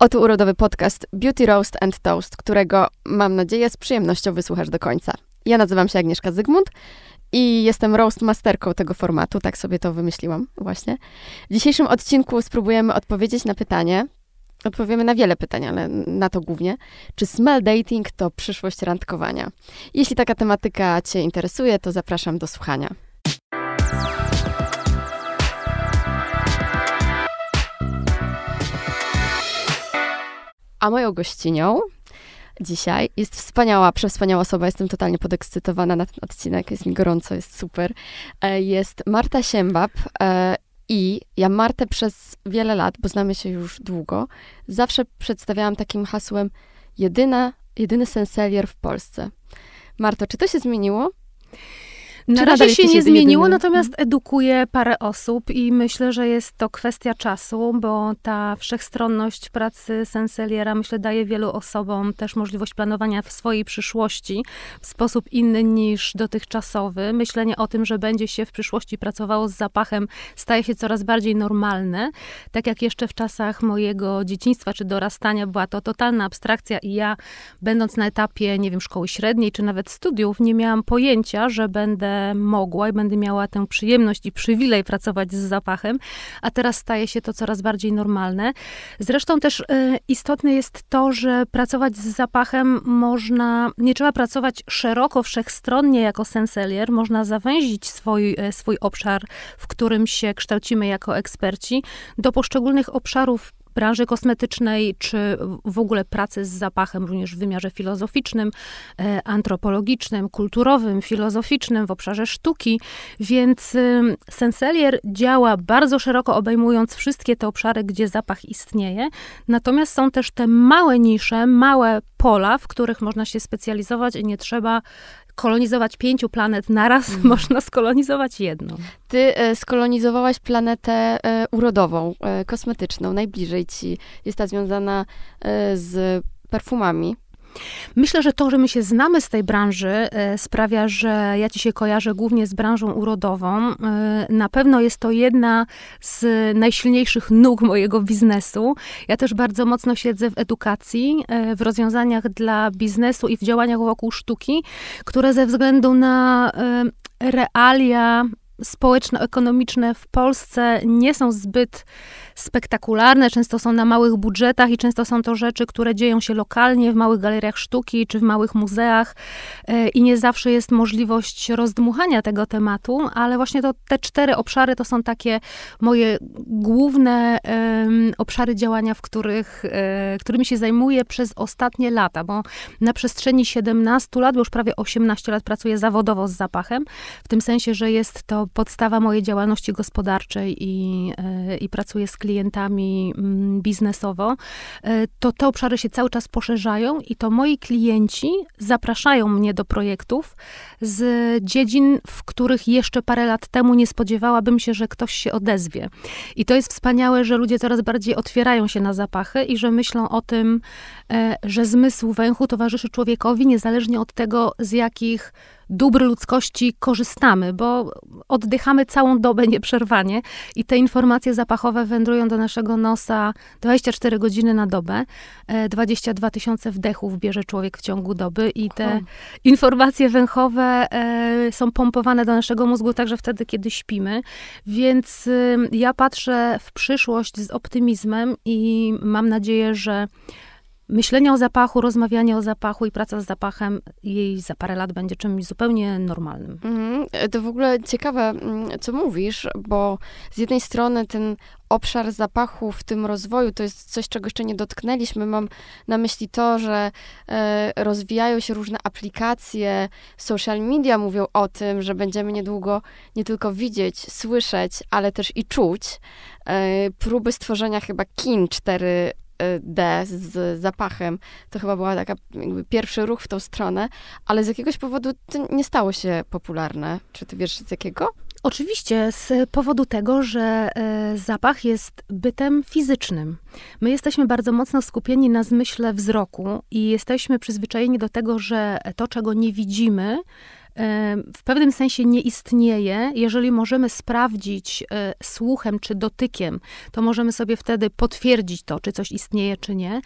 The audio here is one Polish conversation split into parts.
Oto urodowy podcast Beauty Roast and Toast, którego mam nadzieję z przyjemnością wysłuchasz do końca. Ja nazywam się Agnieszka Zygmunt i jestem roast masterką tego formatu, tak sobie to wymyśliłam właśnie. W dzisiejszym odcinku spróbujemy odpowiedzieć na pytanie, odpowiemy na wiele pytań, ale na to głównie, czy smell dating to przyszłość randkowania? Jeśli taka tematyka Cię interesuje, to zapraszam do słuchania. A moją gościnią dzisiaj jest wspaniała, przewspaniała osoba. Jestem totalnie podekscytowana na ten odcinek. Jest mi gorąco, jest super. E, jest Marta Siembab. E, I ja Martę przez wiele lat, bo znamy się już długo, zawsze przedstawiałam takim hasłem jedyna, jedyny senselier w Polsce. Marto, czy to się zmieniło? Na razie się nie zmieniło, natomiast edukuję parę osób i myślę, że jest to kwestia czasu, bo ta wszechstronność pracy senseliera, myślę, daje wielu osobom też możliwość planowania w swojej przyszłości w sposób inny niż dotychczasowy. Myślenie o tym, że będzie się w przyszłości pracowało z zapachem, staje się coraz bardziej normalne. Tak jak jeszcze w czasach mojego dzieciństwa czy dorastania była to totalna abstrakcja i ja, będąc na etapie, nie wiem, szkoły średniej czy nawet studiów, nie miałam pojęcia, że będę mogła i będę miała tę przyjemność i przywilej pracować z zapachem, a teraz staje się to coraz bardziej normalne. Zresztą też y, istotne jest to, że pracować z zapachem można, nie trzeba pracować szeroko, wszechstronnie jako senselier, można zawęzić swój, e, swój obszar, w którym się kształcimy jako eksperci, do poszczególnych obszarów branży kosmetycznej, czy w ogóle pracy z zapachem, również w wymiarze filozoficznym, e, antropologicznym, kulturowym, filozoficznym, w obszarze sztuki. Więc Senselier działa bardzo szeroko, obejmując wszystkie te obszary, gdzie zapach istnieje. Natomiast są też te małe nisze, małe pola, w których można się specjalizować i nie trzeba kolonizować pięciu planet naraz, mm. można skolonizować jedną. Ty e, skolonizowałaś planetę e, urodową, e, kosmetyczną, najbliżej ci. Jest ta związana z perfumami. Myślę, że to, że my się znamy z tej branży, e, sprawia, że ja ci się kojarzę głównie z branżą urodową. E, na pewno jest to jedna z najsilniejszych nóg mojego biznesu. Ja też bardzo mocno siedzę w edukacji, e, w rozwiązaniach dla biznesu i w działaniach wokół sztuki, które ze względu na realia społeczno-ekonomiczne w Polsce nie są zbyt spektakularne, często są na małych budżetach i często są to rzeczy, które dzieją się lokalnie w małych galeriach sztuki czy w małych muzeach. E, i nie zawsze jest możliwość rozdmuchania tego tematu, ale właśnie to, te cztery obszary to są takie moje główne um, obszary działania, w których, e, którymi się zajmuję przez ostatnie lata, bo na przestrzeni 17 lat, bo już prawie 18 lat pracuję zawodowo z zapachem, w tym sensie, że jest to podstawa mojej działalności gospodarczej i, e, i pracuję z klientami mm, biznesowo, e, to te obszary się cały czas poszerzają i to moi klienci zapraszają mnie do projektów z dziedzin, w których jeszcze parę lat temu nie spodziewałabym się, że ktoś się odezwie. I to jest wspaniałe, że ludzie coraz bardziej otwierają się na zapachy i że myślą o tym, e, że zmysł węchu towarzyszy człowiekowi, niezależnie od tego, z jakich dóbr ludzkości korzystamy, bo oddychamy całą dobę nieprzerwanie i te informacje zapachowe wędrują do naszego nosa 24 godziny na dobę. 22 e, tysiące wdechów bierze człowiek w ciągu doby i te informacje węchowe e, są pompowane do naszego mózgu także wtedy, kiedy śpimy. Więc ja patrzę w przyszłość z optymizmem i mam nadzieję, że myślenie o zapachu, rozmawianie o zapachu i praca z zapachem jej za parę lat będzie czymś zupełnie normalnym. Mhm. To w ogóle ciekawe, mm, co mówisz, bo z jednej strony ten obszar zapachu w tym rozwoju to jest coś, czego jeszcze nie dotknęliśmy. Mam na myśli to, że e, rozwijają się różne aplikacje, social media mówią o tym, że będziemy niedługo nie tylko widzieć, słyszeć, ale też i czuć. E, próby stworzenia chyba kin 4 D z zapachem. To chyba była taka pierwszy ruch w tą stronę, ale z jakiegoś powodu to nie stało się popularne. Czy ty wiesz z jakiego? Oczywiście, z powodu tego, że e, zapach jest bytem fizycznym. My jesteśmy bardzo mocno skupieni na zmyśle wzroku i jesteśmy przyzwyczajeni do tego, że to, czego nie widzimy, w pewnym sensie nie istnieje. Jeżeli możemy sprawdzić e, słuchem czy dotykiem, to możemy sobie wtedy potwierdzić to, czy coś istnieje, czy nie.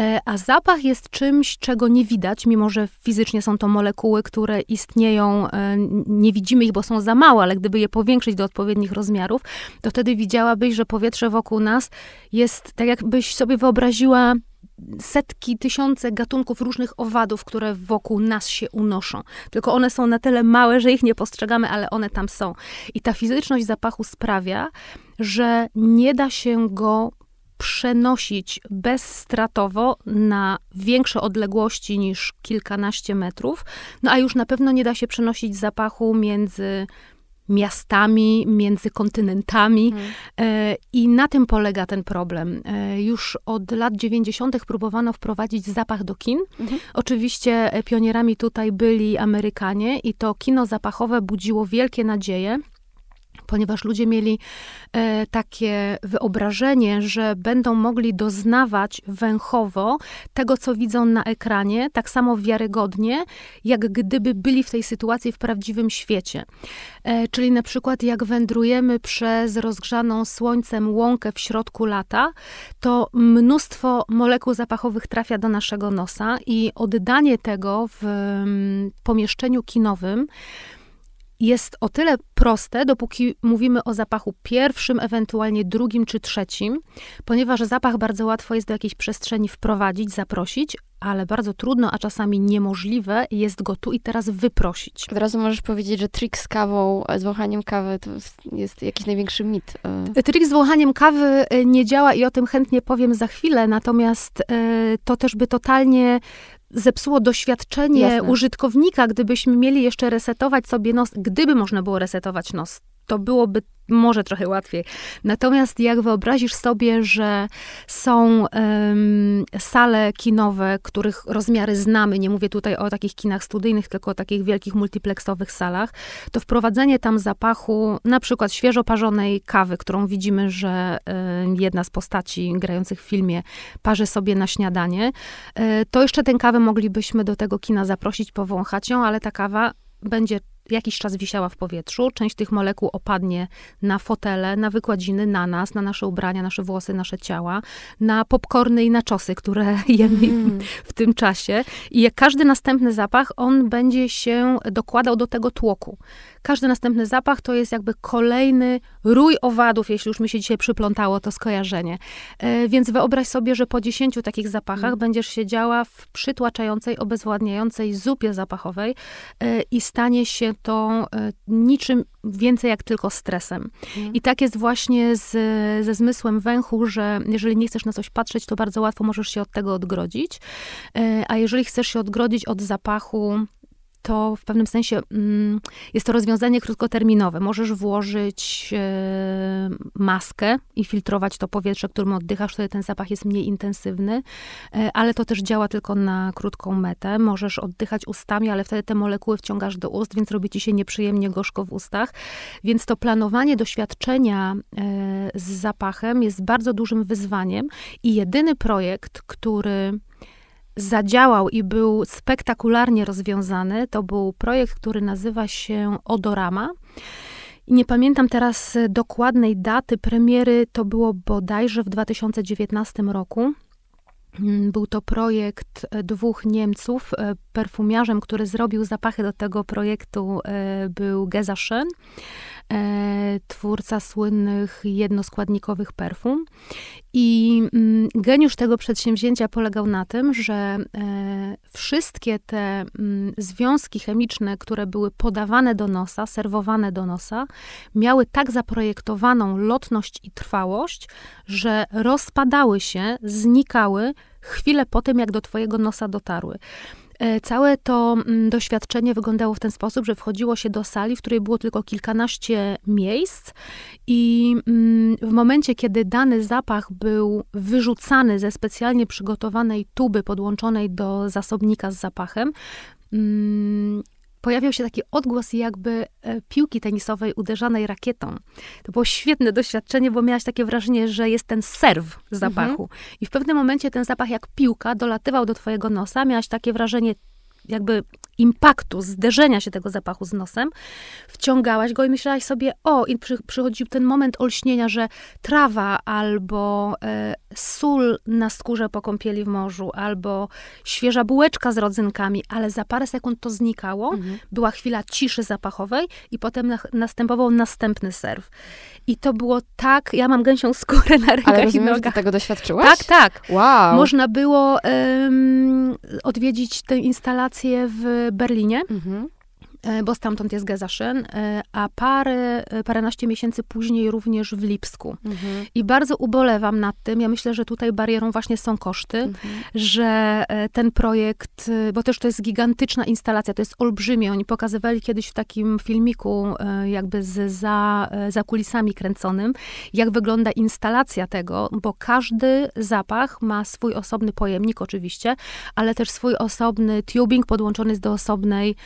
E, a zapach jest czymś, czego nie widać, mimo że fizycznie są to molekuły, które istnieją, e, nie widzimy ich, bo są za małe, ale gdyby je powiększyć do odpowiednich rozmiarów, to wtedy widziałabyś, że powietrze wokół nas jest tak, jakbyś sobie wyobraziła setki, tysiące gatunków różnych owadów, które wokół nas się unoszą. Tylko one są na tyle małe, że ich nie postrzegamy, ale one tam są. I ta fizyczność zapachu sprawia, że nie da się go przenosić bezstratowo na większe odległości niż kilkanaście metrów, no a już na pewno nie da się przenosić zapachu między miastami, między kontynentami. E, I na tym polega ten problem. E, już od lat 90. próbowano wprowadzić zapach do kin. Mhm. Oczywiście e, pionierami tutaj byli Amerykanie i to kino zapachowe budziło wielkie nadzieje ponieważ ludzie mieli e, takie wyobrażenie, że będą mogli doznawać węchowo tego, co widzą na ekranie, tak samo wiarygodnie, jak gdyby byli w tej sytuacji w prawdziwym świecie. E, czyli na przykład, jak wędrujemy przez rozgrzaną słońcem łąkę w środku lata, to mnóstwo molekuł zapachowych trafia do naszego nosa i oddanie tego w mm, pomieszczeniu kinowym, jest o tyle proste, dopóki mówimy o zapachu pierwszym, ewentualnie drugim czy trzecim, ponieważ zapach bardzo łatwo jest do jakiejś przestrzeni wprowadzić, zaprosić, ale bardzo trudno, a czasami niemożliwe jest go tu i teraz wyprosić. Od razu możesz powiedzieć, że trik z kawą, z wąchaniem kawy to jest jakiś największy mit. E. Trik z wąchaniem kawy e, nie działa i o tym chętnie powiem za chwilę, natomiast e, to też by totalnie zepsuło doświadczenie Jasne. użytkownika, gdybyśmy mieli jeszcze resetować sobie nos, gdyby można było resetować nos, to byłoby może trochę łatwiej. Natomiast jak wyobrazisz sobie, że są um, sale kinowe, których rozmiary znamy, nie mówię tutaj o takich kinach studyjnych, tylko o takich wielkich multiplexowych salach, to wprowadzenie tam zapachu na przykład świeżo parzonej kawy, którą widzimy, że jedna z postaci grających w filmie parzy sobie na śniadanie, um, to jeszcze tę kawę moglibyśmy do tego kina zaprosić, powąchać ją, ale ta kawa będzie jakiś czas wisiała w powietrzu. Część tych molekuł opadnie na fotele, na wykładziny, na nas, na nasze ubrania, nasze włosy, nasze ciała, na popcorny i na czosy, które jemy mm. w tym czasie. I jak każdy następny zapach, on będzie się dokładał do tego tłoku. Każdy następny zapach to jest jakby kolejny rój owadów, jeśli już mi się dzisiaj przyplątało to skojarzenie. E, więc wyobraź sobie, że po dziesięciu takich zapachach mm. będziesz siedziała w przytłaczającej, obezwładniającej zupie zapachowej e, i stanie się to e, niczym więcej jak tylko stresem. Mm. I tak jest właśnie z, ze zmysłem węchu, że jeżeli nie chcesz na coś patrzeć, to bardzo łatwo możesz się od tego odgrodzić. A jeżeli chcesz się odgrodzić od zapachu, to w pewnym sensie mm, jest to rozwiązanie krótkoterminowe. Możesz włożyć e, maskę i filtrować to powietrze, którym oddychasz, wtedy ten zapach jest mniej intensywny, e, ale to też działa tylko na krótką metę. Możesz oddychać ustami, ale wtedy te molekuły wciągasz do ust, więc robi ci się nieprzyjemnie gorzko w ustach. Więc to planowanie doświadczenia e, z zapachem jest bardzo dużym wyzwaniem i jedyny projekt, który zadziałał i był spektakularnie rozwiązany, to był projekt, który nazywa się Odorama. Nie pamiętam teraz dokładnej daty premiery, to było bodajże w 2019 roku. Był to projekt dwóch Niemców. Perfumiarzem, który zrobił zapachy do tego projektu, e, był Geza Schön. E, twórca słynnych jednoskładnikowych perfum. I mm, geniusz tego przedsięwzięcia polegał na tym, że e, wszystkie te mm, związki chemiczne, które były podawane do nosa, serwowane do nosa, miały tak zaprojektowaną lotność i trwałość, że rozpadały się, znikały chwilę po tym, jak do twojego nosa dotarły. E, całe to mm, doświadczenie wyglądało w ten sposób, że wchodziło się do sali, w której było tylko kilkanaście miejsc, i mm, w momencie, kiedy dany zapach był wyrzucany ze specjalnie przygotowanej tuby podłączonej do zasobnika z zapachem, mm, pojawiał się taki odgłos jakby e, piłki tenisowej uderzanej rakietą. To było świetne doświadczenie, bo miałaś takie wrażenie, że jest ten serw zapachu. Mhm. I w pewnym momencie ten zapach jak piłka dolatywał do twojego nosa, miałaś takie wrażenie jakby impaktu, zderzenia się tego zapachu z nosem, wciągałaś go i myślałaś sobie, o, i przy, przychodził ten moment olśnienia, że trawa albo e, sól na skórze po kąpieli w morzu, albo świeża bułeczka z rodzynkami, ale za parę sekund to znikało, mhm. była chwila ciszy zapachowej i potem na, następował następny serw. I to było tak, ja mam gęsią skórę na rękach ale rozumiem, i nogach. Że tego doświadczyłaś? Tak, tak. Wow. Można było um, odwiedzić tę instalację w Berlinie. Mhm. E, bo stamtąd jest Gezaszyn, e, a parę, e, paręnaście miesięcy później również w Lipsku. Mhm. I bardzo ubolewam nad tym, ja myślę, że tutaj barierą właśnie są koszty, mhm. że ten projekt, bo też to jest gigantyczna instalacja, to jest olbrzymie, oni pokazywali kiedyś w takim filmiku, jakby z, za, za kulisami kręconym, jak wygląda instalacja tego, bo każdy zapach ma swój osobny pojemnik oczywiście, ale też swój osobny tubing podłączony jest do osobnej,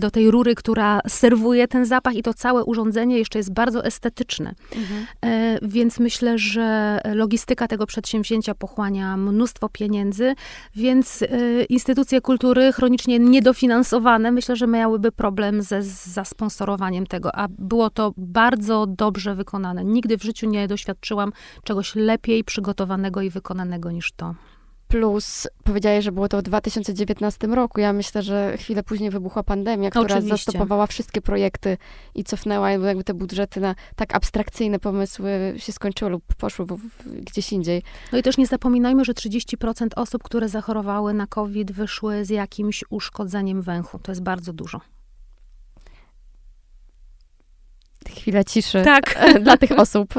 do tej rury rury, która serwuje ten zapach i to całe urządzenie jeszcze jest bardzo estetyczne. Mhm. E, więc myślę, że logistyka tego przedsięwzięcia pochłania mnóstwo pieniędzy, więc e, instytucje kultury chronicznie niedofinansowane myślę, że miałyby problem ze zasponsorowaniem tego, a było to bardzo dobrze wykonane. Nigdy w życiu nie doświadczyłam czegoś lepiej przygotowanego i wykonanego niż to. Plus powiedziałeś, że było to w 2019 roku. Ja myślę, że chwilę później wybuchła pandemia, która Oczywiście. zastopowała wszystkie projekty i cofnęła jakby te budżety na tak abstrakcyjne pomysły się skończyły lub poszły w, w, gdzieś indziej. No i też nie zapominajmy, że 30% osób, które zachorowały na COVID, wyszły z jakimś uszkodzeniem węchu. To jest bardzo dużo. Chwila ciszy tak. dla tych osób.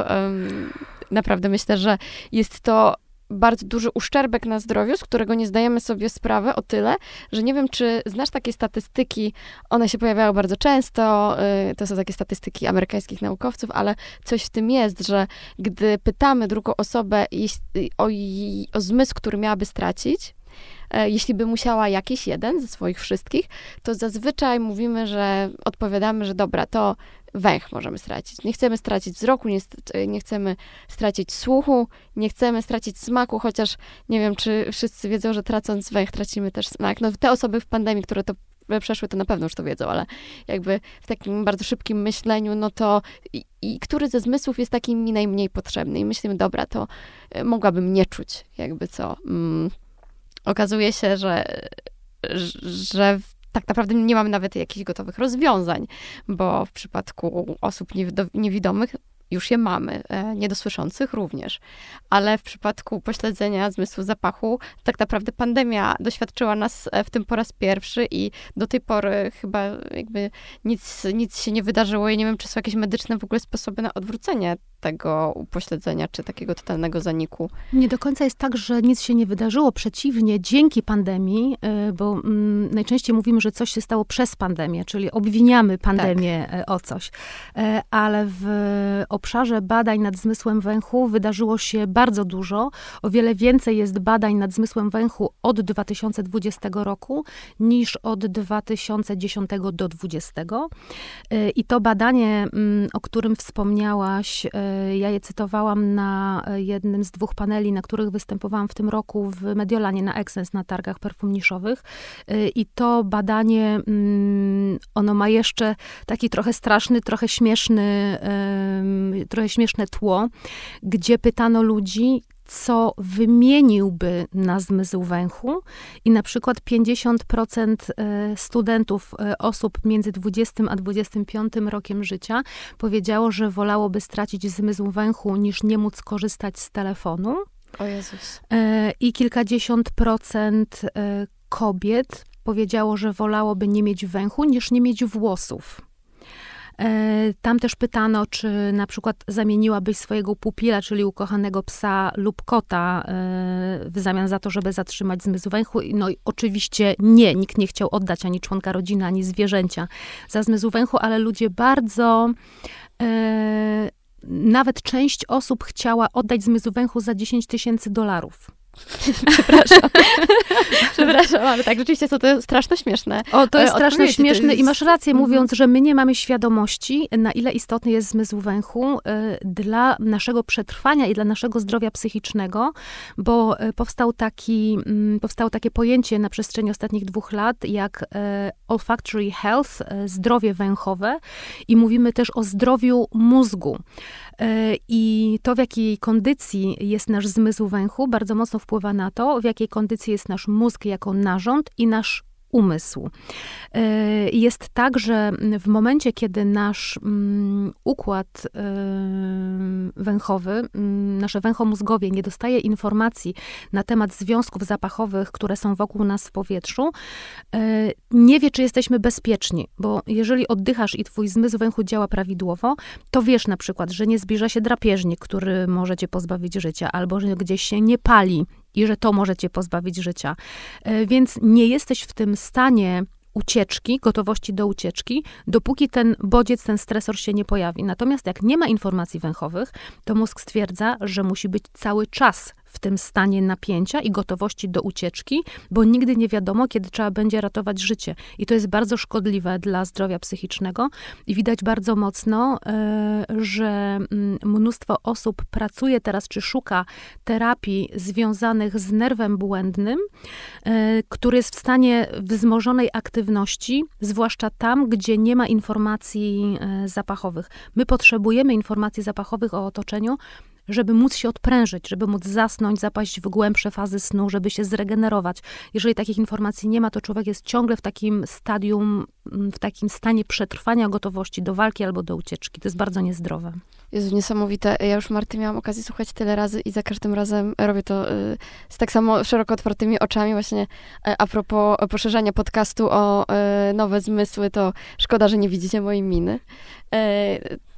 Naprawdę myślę, że jest to bardzo duży uszczerbek na zdrowiu, z którego nie zdajemy sobie sprawy o tyle, że nie wiem, czy znasz takie statystyki, one się pojawiają bardzo często, y, to są takie statystyki amerykańskich naukowców, ale coś w tym jest, że gdy pytamy drugą osobę o, o zmysł, który miałaby stracić, jeśli by musiała jakiś jeden ze swoich wszystkich, to zazwyczaj mówimy, że odpowiadamy, że dobra, to węch możemy stracić. Nie chcemy stracić wzroku, nie, nie, chcemy stracić słuchu, nie chcemy stracić smaku, chociaż nie wiem, czy wszyscy wiedzą, że tracąc węch tracimy też smak. No te osoby w pandemii, które to przeszły, to na pewno już to wiedzą, ale jakby w takim bardzo szybkim myśleniu, no to i, i który ze zmysłów jest taki mi najmniej potrzebny i myślimy, dobra, to e, mogłabym nie czuć, jakby co. Mm, okazuje się, że, że tak naprawdę nie mamy nawet jakichś gotowych rozwiązań, bo w przypadku osób niewidomych już je mamy, e, niedosłyszących również. Ale w przypadku pośledzenia zmysłu zapachu, tak naprawdę pandemia doświadczyła nas e, w tym po raz pierwszy i do tej pory chyba jakby nic, nic się nie wydarzyło i nie wiem, czy są jakieś medyczne w ogóle sposoby na odwrócenie tego upośledzenia, czy takiego totalnego zaniku. Nie do końca jest tak, że nic się nie wydarzyło. Przeciwnie, dzięki pandemii, e, bo mm, najczęściej mówimy, że coś się stało przez pandemię, czyli obwiniamy pandemię tak. o coś. Ale w obszarze badań nad zmysłem węchu wydarzyło się bardzo dużo. O wiele więcej jest badań nad zmysłem węchu od 2020 roku niż od 2010 do 2020. E, I to badanie, mm, o którym wspomniałaś, e, ja je cytowałam na jednym z dwóch paneli, na których występowałam w tym roku w Mediolanie na Essence, na targach perfum niszowych. E, I to badanie, mm, ono ma jeszcze taki trochę straszny, trochę śmieszny trochę śmieszne tło, gdzie pytano ludzi, co wymieniłby na zmysł węchu i na przykład 50% e, studentów, e, osób między 20 a 25 rokiem życia powiedziało, że wolałoby stracić zmysł węchu niż nie móc korzystać z telefonu. O Jezus. E, I kilkadziesiąt procent kobiet powiedziało, że wolałoby nie mieć węchu niż nie mieć włosów. E, tam też pytano, czy na przykład zamieniłabyś swojego pupila, czyli ukochanego psa lub kota e, w zamian za to, żeby zatrzymać zmysł węchu. No i oczywiście nie, nikt nie chciał oddać ani członka rodziny, ani zwierzęcia za zmysł węchu, ale ludzie bardzo e, nawet część osób chciała oddać zmysł węchu za 10 tysięcy dolarów. Przepraszam. Przepraszam, ale tak, rzeczywiście są to straszno śmieszne. O, to jest straszno śmieszne jest... i masz rację mhm. mówiąc, że my nie mamy świadomości, na ile istotny jest zmysł węchu y, dla naszego przetrwania i dla naszego zdrowia psychicznego, bo y, powstał taki, y, powstało takie pojęcie na przestrzeni ostatnich dwóch lat, jak olfactory health, zdrowie węchowe i mówimy też o zdrowiu mózgu. E, I to, w jakiej kondycji jest nasz zmysł węchu, bardzo mocno wpływa na to, w jakiej kondycji jest nasz mózg jako narząd i nasz umysł. E, jest tak, że w momencie, kiedy nasz mm, układ e, węchowy, mm, nasze węchomózgowie nie dostaje informacji na temat związków zapachowych, które są wokół nas w powietrzu, e, nie wie, czy jesteśmy bezpieczni, bo jeżeli oddychasz i twój zmysł węchu działa prawidłowo, to wiesz na przykład, że nie zbliża się drapieżnik, który może cię pozbawić życia, albo że gdzieś się nie pali i że to może cię pozbawić życia. E, więc nie jesteś w tym stanie ucieczki, gotowości do ucieczki, dopóki ten bodziec, ten stresor się nie pojawi. Natomiast jak nie ma informacji węchowych, to mózg stwierdza, że musi być cały czas w tym stanie napięcia i gotowości do ucieczki, bo nigdy nie wiadomo, kiedy trzeba będzie ratować życie. I to jest bardzo szkodliwe dla zdrowia psychicznego. I widać bardzo mocno, e, że mm, mnóstwo osób pracuje teraz, czy szuka terapii związanych z nerwem błędnym, e, który jest w stanie wzmożonej aktywności, zwłaszcza tam, gdzie nie ma informacji e, zapachowych. My potrzebujemy informacji zapachowych o otoczeniu, żeby móc się odprężyć, żeby móc zasnąć, zapaść w głębsze fazy snu, żeby się zregenerować. Jeżeli takich informacji nie ma, to człowiek jest ciągle w takim stadium, w takim stanie przetrwania gotowości do walki albo do ucieczki. To jest bardzo niezdrowe. Jezu, niesamowite. Ja już Marty miałam okazję słuchać tyle razy i za każdym razem robię to y, z tak samo szeroko otwartymi oczami. Właśnie y, a propos poszerzania podcastu o y, nowe zmysły, to szkoda, że nie widzicie mojej miny.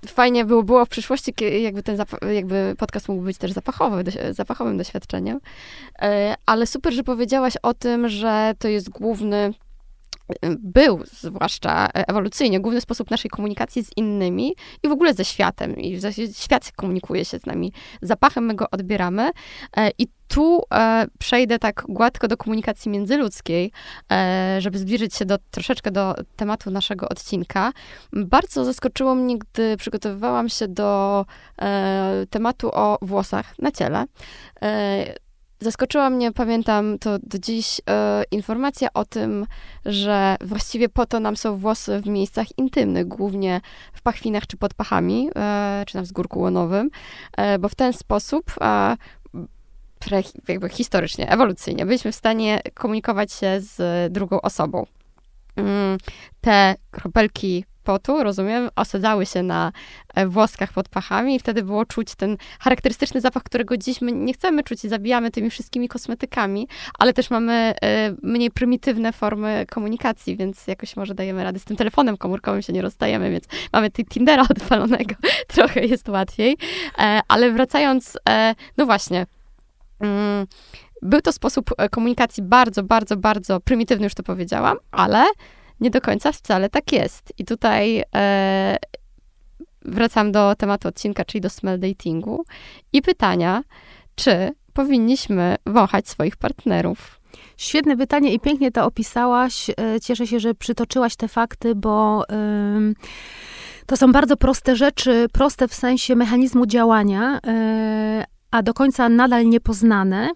Fajnie było, było w przyszłości, jakby ten jakby podcast mógł być też zapachowy, zapachowym doświadczeniem. Ale super, że powiedziałaś o tym, że to jest główny był zwłaszcza ewolucyjnie główny sposób naszej komunikacji z innymi i w ogóle ze światem. I świat komunikuje się z nami. Zapachem my go odbieramy. E, I tu e, przejdę tak gładko do komunikacji międzyludzkiej, e, żeby zbliżyć się do, troszeczkę do tematu naszego odcinka. Bardzo zaskoczyło mnie, gdy przygotowywałam się do tematu o włosach na ciele Zaskoczyła mnie, pamiętam to do dziś, e, informacja o tym, że właściwie po to nam są włosy w miejscach intymnych, głównie w pachwinach czy pod pachami, e, czy na wzgórku łonowym, e, bo w ten sposób pre, jakby historycznie, ewolucyjnie byliśmy w stanie komunikować się z drugą osobą. Mm, te kropelki potu, rozumiem, osadzały się na e, włoskach pod pachami i wtedy było czuć ten charakterystyczny zapach, którego dziś my nie chcemy czuć i zabijamy tymi wszystkimi kosmetykami, ale też mamy e, mniej prymitywne formy komunikacji, więc jakoś może dajemy radę z tym telefonem komórkowym się nie rozstajemy, więc mamy Tindera odpalonego, trochę jest łatwiej. E, ale wracając, no właśnie, mm, był to sposób komunikacji bardzo, bardzo, bardzo prymitywny, już to powiedziałam, ale nie do końca wcale tak jest. I tutaj e, wracam do tematu odcinka, czyli do smell datingu i pytania, czy powinniśmy wąchać swoich partnerów. Świetne pytanie i pięknie to opisałaś. E, cieszę się, że przytoczyłaś te fakty, bo to są bardzo proste rzeczy, proste w sensie mechanizmu działania, e, a do końca nadal niepoznane.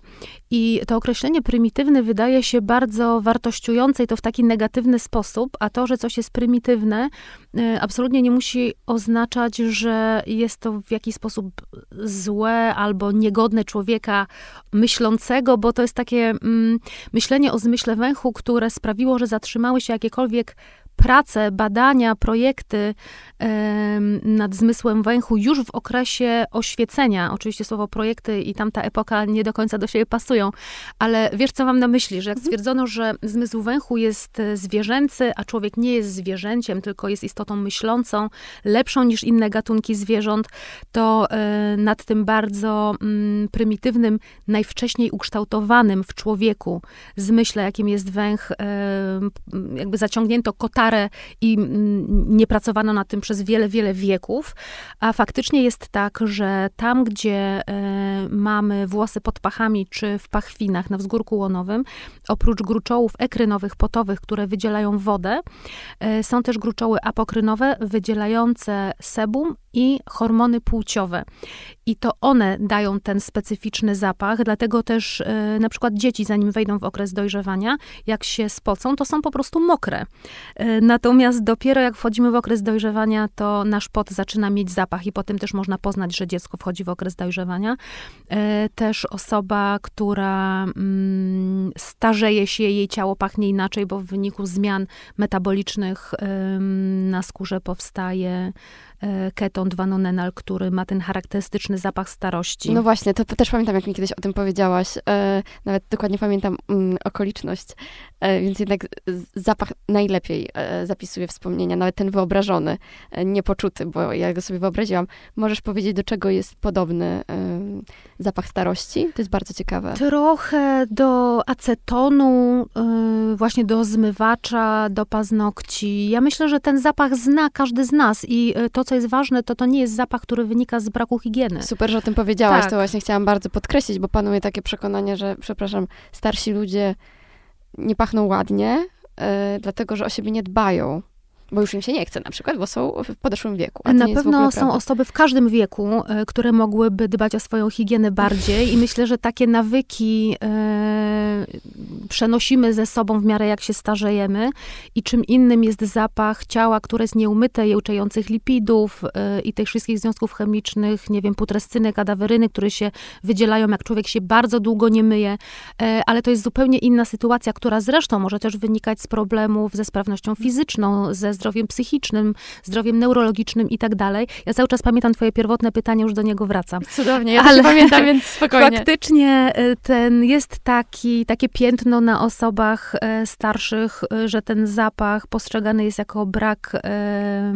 I to określenie prymitywny wydaje się bardzo wartościujące i to w taki negatywny sposób, a to, że coś jest prymitywne, e, absolutnie nie musi oznaczać, że jest to w jakiś sposób złe albo niegodne człowieka myślącego, bo to jest takie mm, myślenie o zmyśle węchu, które sprawiło, że zatrzymały się jakiekolwiek prace, badania, projekty nad zmysłem węchu już w okresie oświecenia. Oczywiście słowo projekty i tamta epoka nie do końca do siebie pasują, ale wiesz, co mam na myśli, że jak mhm. stwierdzono, że zmysł węchu jest e, zwierzęcy, a człowiek nie jest zwierzęciem, tylko jest istotą myślącą, lepszą niż inne gatunki zwierząt, to e, nad tym bardzo mm, prymitywnym, najwcześniej ukształtowanym w człowieku zmyśle, jakim jest węch, jakby zaciągnięto kota stare i mm, nie pracowano nad tym przez wiele, wiele wieków. A faktycznie jest tak, że tam, gdzie e, mamy włosy pod pachami czy w pachwinach na wzgórku łonowym, oprócz gruczołów ekrynowych, potowych, które wydzielają wodę, e, są też gruczoły apokrynowe wydzielające sebum i hormony płciowe. I to one dają ten specyficzny zapach, dlatego też e, na przykład dzieci, zanim wejdą w okres dojrzewania, jak się spocą, to są po prostu mokre. E, natomiast dopiero jak wchodzimy w okres dojrzewania, to nasz pot zaczyna mieć zapach i potem też można poznać, że dziecko wchodzi w okres dojrzewania. E, też osoba, która mm, starzeje się, jej ciało pachnie inaczej, bo w wyniku zmian metabolicznych na skórze powstaje keton 2-nonenal, który ma ten charakterystyczny zapach starości. No właśnie, to, to też pamiętam, jak mi kiedyś o tym powiedziałaś. E, nawet dokładnie pamiętam mm, okoliczność, e, więc jednak zapach najlepiej e, zapisuje wspomnienia, nawet ten wyobrażony, e, niepoczuty, bo ja go sobie wyobraziłam. Możesz powiedzieć, do czego jest podobny e, zapach starości? To jest bardzo ciekawe. Trochę do acetonu, właśnie do zmywacza, do paznokci. Ja myślę, że ten zapach zna każdy z nas i to, co jest ważne, to to nie jest zapach, który wynika z braku higieny. Super, że o tym powiedziałaś. Tak. To właśnie chciałam bardzo podkreślić, bo panuje takie przekonanie, że, przepraszam, starsi ludzie nie pachną ładnie, yy, dlatego że o siebie nie dbają. Bo już im się nie chce na przykład, bo są w podeszłym wieku. Na pewno są osoby w każdym wieku, e, które mogłyby dbać o swoją higienę bardziej i myślę, że takie nawyki e, przenosimy ze sobą w miarę jak się starzejemy i czym innym jest zapach ciała, które jest nieumyte, jełczających lipidów e, i tych wszystkich związków chemicznych, nie wiem, putrescyny, kadaweryny, które się wydzielają, jak człowiek się bardzo długo nie myje, ale to jest zupełnie inna sytuacja, która zresztą może też wynikać z problemów ze sprawnością fizyczną, ze zdrowiem psychicznym, zdrowiem neurologicznym i tak dalej. Ja cały czas pamiętam twoje pierwotne pytanie, już do niego wracam. Cudownie, ja Ale pamiętam, więc spokojnie. Faktycznie e, ten jest taki, takie piętno na osobach e, starszych, e, że ten zapach postrzegany jest jako brak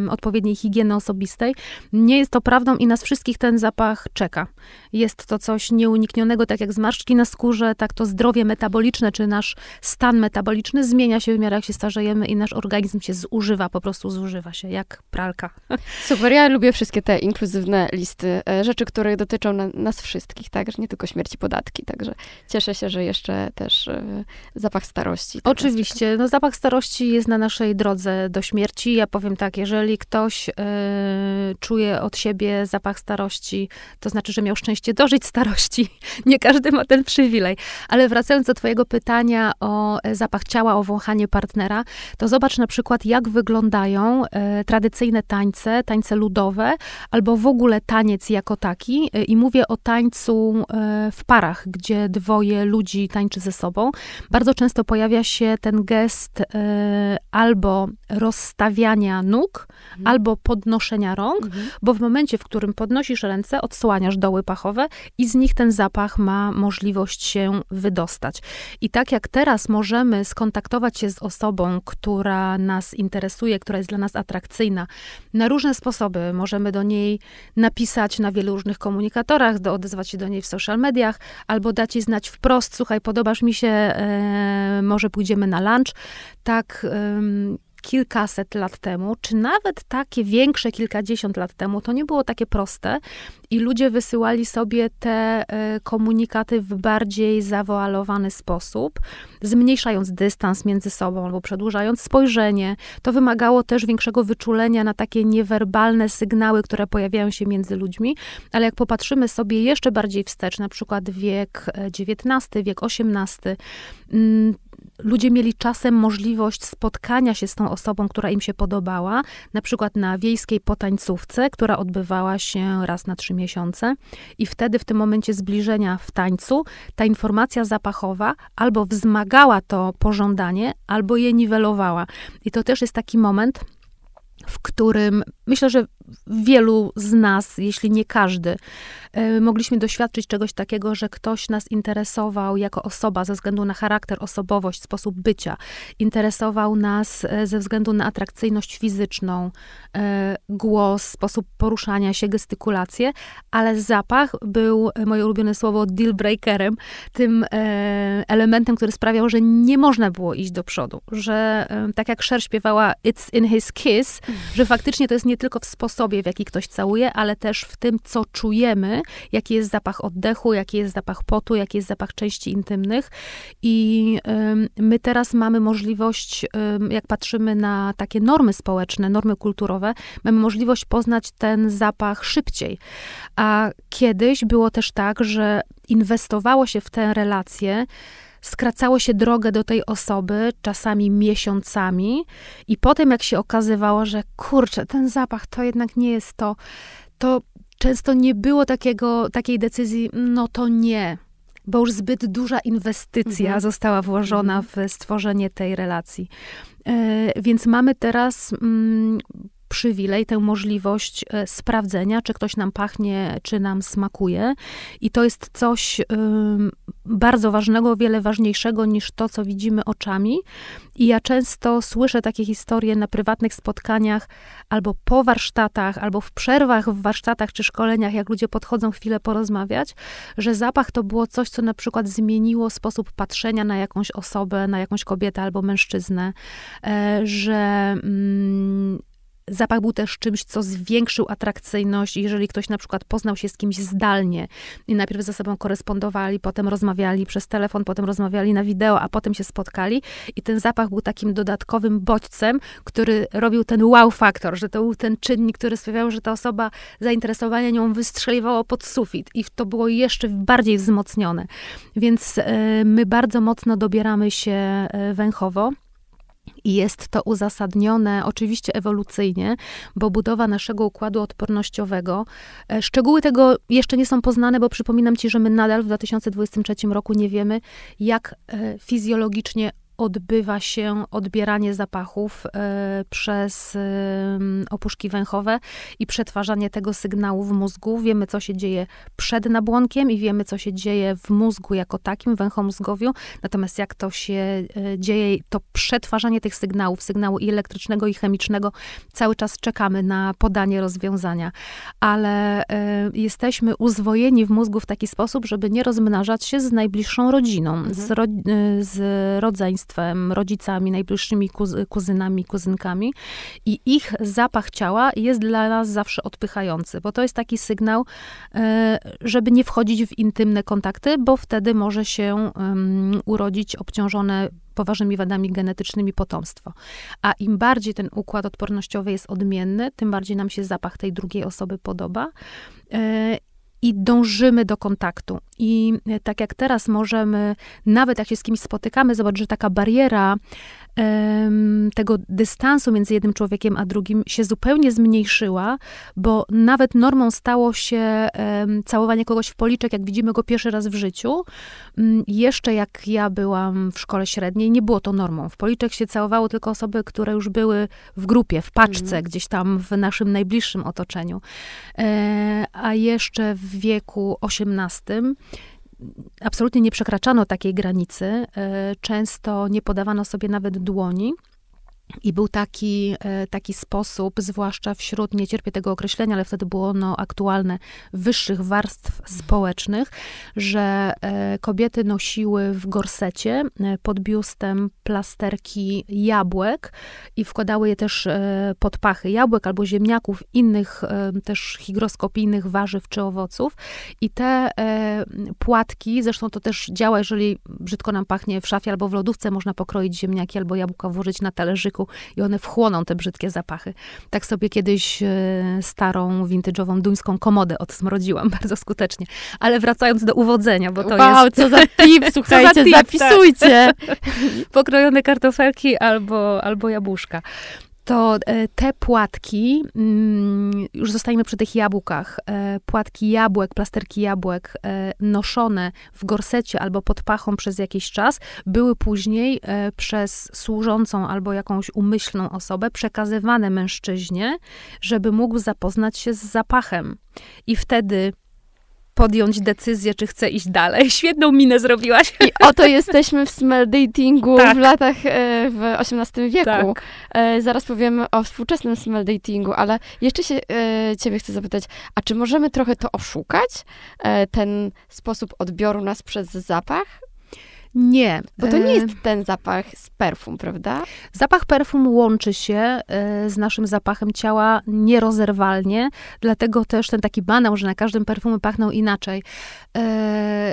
odpowiedniej higieny osobistej. Nie jest to prawdą i nas wszystkich ten zapach czeka. Jest to coś nieuniknionego, tak jak zmarszczki na skórze, tak to zdrowie metaboliczne, czy nasz stan metaboliczny zmienia się w miarę jak się starzejemy i nasz organizm się zużywa po prostu zużywa się, jak pralka. Super, ja lubię wszystkie te inkluzywne listy e, rzeczy, które dotyczą na, nas wszystkich, tak, że nie tylko śmierci podatki, także cieszę się, że jeszcze też e, zapach starości. Oczywiście, no zapach starości jest na naszej drodze do śmierci. Ja powiem tak, jeżeli ktoś y, czuje od siebie zapach starości, to znaczy, że miał szczęście dożyć starości. Nie każdy ma ten przywilej. Ale wracając do twojego pytania o zapach ciała, o wąchanie partnera, to zobacz na przykład, jak wygląda wyglądają e, tradycyjne tańce, tańce ludowe, albo w ogóle taniec jako taki. E, I mówię o tańcu e, w parach, gdzie dwoje ludzi tańczy ze sobą. Bardzo często pojawia się ten gest albo rozstawiania nóg, mhm. albo podnoszenia rąk, mhm. bo w momencie, w którym podnosisz ręce, odsłaniasz doły pachowe i z nich ten zapach ma możliwość się wydostać. I tak jak teraz możemy skontaktować się z osobą, która nas interesuje, która jest dla nas atrakcyjna, na różne sposoby. Możemy do niej napisać na wielu różnych komunikatorach, do, odezwać się do niej w social mediach, albo dać jej znać wprost, słuchaj, podobasz mi się, e, może pójdziemy na lunch. Tak, e, kilkaset lat temu, czy nawet takie większe kilkadziesiąt lat temu, to nie było takie proste i ludzie wysyłali sobie te e, komunikaty w bardziej zawoalowany sposób, zmniejszając dystans między sobą albo przedłużając spojrzenie. To wymagało też większego wyczulenia na takie niewerbalne sygnały, które pojawiają się między ludźmi, ale jak popatrzymy sobie jeszcze bardziej wstecz, na przykład wiek XIX, e, wiek XVIII, ludzie mieli czasem możliwość spotkania się z tą osobą, która im się podobała, na przykład na wiejskiej potańcówce, która odbywała się raz na trzy miesiące. I wtedy, w tym momencie zbliżenia w tańcu, ta informacja zapachowa albo wzmagała to pożądanie, albo je niwelowała. I to też jest taki moment, w którym myślę, że wielu z nas, jeśli nie każdy, e, mogliśmy doświadczyć czegoś takiego, że ktoś nas interesował jako osoba ze względu na charakter, osobowość, sposób bycia. Interesował nas e, ze względu na atrakcyjność fizyczną, e, głos, sposób poruszania się, gestykulację, ale zapach był, moje ulubione słowo, deal breakerem, tym elementem, który sprawiał, że nie można było iść do przodu. Że tak jak Cher śpiewała It's in his kiss, że faktycznie to jest nie tylko w sposobie, w jaki ktoś całuje, ale też w tym, co czujemy, jaki jest zapach oddechu, jaki jest zapach potu, jaki jest zapach części intymnych. I my teraz mamy możliwość, jak patrzymy na takie normy społeczne, normy kulturowe, mamy możliwość poznać ten zapach szybciej. A kiedyś było też tak, że inwestowało się w tę relację, skracało się drogę do tej osoby, czasami miesiącami, i potem, jak się okazywało, że kurczę, ten zapach to jednak nie jest to, to często nie było takiego, takiej decyzji, no to nie, bo już zbyt duża inwestycja mhm. została włożona mhm. w stworzenie tej relacji. E, więc mamy teraz mm, przywilej, tę możliwość e, sprawdzenia, czy ktoś nam pachnie, czy nam smakuje. I to jest coś bardzo ważnego, wiele ważniejszego niż to, co widzimy oczami. I ja często słyszę takie historie na prywatnych spotkaniach, albo po warsztatach, albo w przerwach w warsztatach czy szkoleniach, jak ludzie podchodzą chwilę porozmawiać, że zapach to było coś, co na przykład zmieniło sposób patrzenia na jakąś osobę, na jakąś kobietę albo mężczyznę, e, że mm, Zapach był też czymś, co zwiększył atrakcyjność, jeżeli ktoś na przykład poznał się z kimś zdalnie i najpierw ze sobą korespondowali, potem rozmawiali przez telefon, potem rozmawiali na wideo, a potem się spotkali i ten zapach był takim dodatkowym bodźcem, który robił ten wow faktor, że to był ten czynnik, który sprawiał, że ta osoba zainteresowanie nią wystrzeliwało pod sufit i to było jeszcze bardziej wzmocnione. Więc y, my bardzo mocno dobieramy się y, węchowo. I jest to uzasadnione oczywiście ewolucyjnie, bo budowa naszego układu odpornościowego, e, szczegóły tego jeszcze nie są poznane, bo przypominam ci, że my nadal w 2023 roku nie wiemy, jak e, fizjologicznie odbywa się odbieranie zapachów e, przez opuszki węchowe i przetwarzanie tego sygnału w mózgu. Wiemy, co się dzieje przed nabłonkiem i wiemy, co się dzieje w mózgu jako takim, węchomózgowiu. Natomiast jak to się e, dzieje, to przetwarzanie tych sygnałów, sygnału i elektrycznego, i chemicznego, cały czas czekamy na podanie rozwiązania. Ale e, jesteśmy uzwojeni w mózgu w taki sposób, żeby nie rozmnażać się z najbliższą rodziną, mhm. z, ro, z rodzeństwem rodzicami, najbliższymi kuzynami, kuzynkami i ich zapach ciała jest dla nas zawsze odpychający, bo to jest taki sygnał, e, żeby nie wchodzić w intymne kontakty, bo wtedy może się urodzić obciążone poważnymi wadami genetycznymi potomstwo. A im bardziej ten układ odpornościowy jest odmienny, tym bardziej nam się zapach tej drugiej osoby podoba. I dążymy do kontaktu. I e, tak jak teraz możemy, nawet jak się z kimś spotykamy, zobaczyć, że taka bariera tego dystansu między jednym człowiekiem a drugim się zupełnie zmniejszyła, bo nawet normą stało się całowanie kogoś w policzek, jak widzimy go pierwszy raz w życiu. Mm, jeszcze jak ja byłam w szkole średniej, nie było to normą. W policzek się całowało tylko osoby, które już były w grupie, w paczce, mm. gdzieś tam w naszym najbliższym otoczeniu. E, a jeszcze w wieku XVIII absolutnie nie przekraczano takiej granicy. E, często nie podawano sobie nawet dłoni. I był taki, e, taki sposób, zwłaszcza wśród, nie cierpię tego określenia, ale wtedy było ono aktualne, wyższych warstw społecznych, że e, kobiety nosiły w gorsecie e, pod biustem plasterki jabłek i wkładały je też pod pachy jabłek albo ziemniaków, innych też higroskopijnych warzyw czy owoców. I te płatki, zresztą to też działa, jeżeli brzydko nam pachnie w szafie albo w lodówce, można pokroić ziemniaki albo jabłka włożyć na talerzyku i one wchłoną te brzydkie zapachy. Tak sobie kiedyś e, starą, vintage'ową duńską komodę odsmrodziłam bardzo skutecznie. Ale wracając do uwodzenia, bo to wow, jest... co za tip, słuchajcie, za tip, zapisujcie. Tak. Pokrojone kartofelki albo, albo jabłuszka to e, te płatki, mm, już zostajemy przy tych jabłkach, e, płatki jabłek, plasterki jabłek e, noszone w gorsecie albo pod pachą przez jakiś czas, były później przez służącą albo jakąś umyślną osobę przekazywane mężczyźnie, żeby mógł zapoznać się z zapachem. I wtedy podjąć decyzję, czy chce iść dalej. Świetną minę zrobiłaś. I oto jesteśmy w smell datingu tak. w latach, e, w XVIII wieku. Tak. E, zaraz powiemy o współczesnym smell datingu, ale jeszcze się e, ciebie chcę zapytać, a czy możemy trochę to oszukać? Ten sposób odbioru nas przez zapach? Nie. Bo to nie jest ten zapach z perfum, prawda? Zapach perfum łączy się z naszym zapachem ciała nierozerwalnie, dlatego też ten taki banał, że na każdym perfumy pachną inaczej,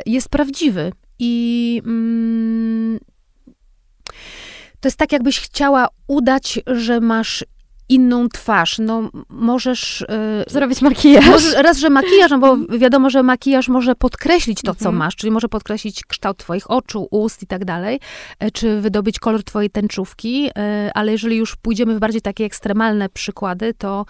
jest prawdziwy. I mm, to jest tak, jakbyś chciała udać, że masz inną twarz. No, możesz... Yy, Zrobić makijaż. Możesz, raz, że makijaż, no bo wiadomo, że makijaż może podkreślić to, co mhm. masz, czyli może podkreślić kształt twoich oczu, ust i tak dalej, e, czy wydobyć kolor twojej tęczówki, yy, ale jeżeli już pójdziemy w bardziej takie ekstremalne przykłady, to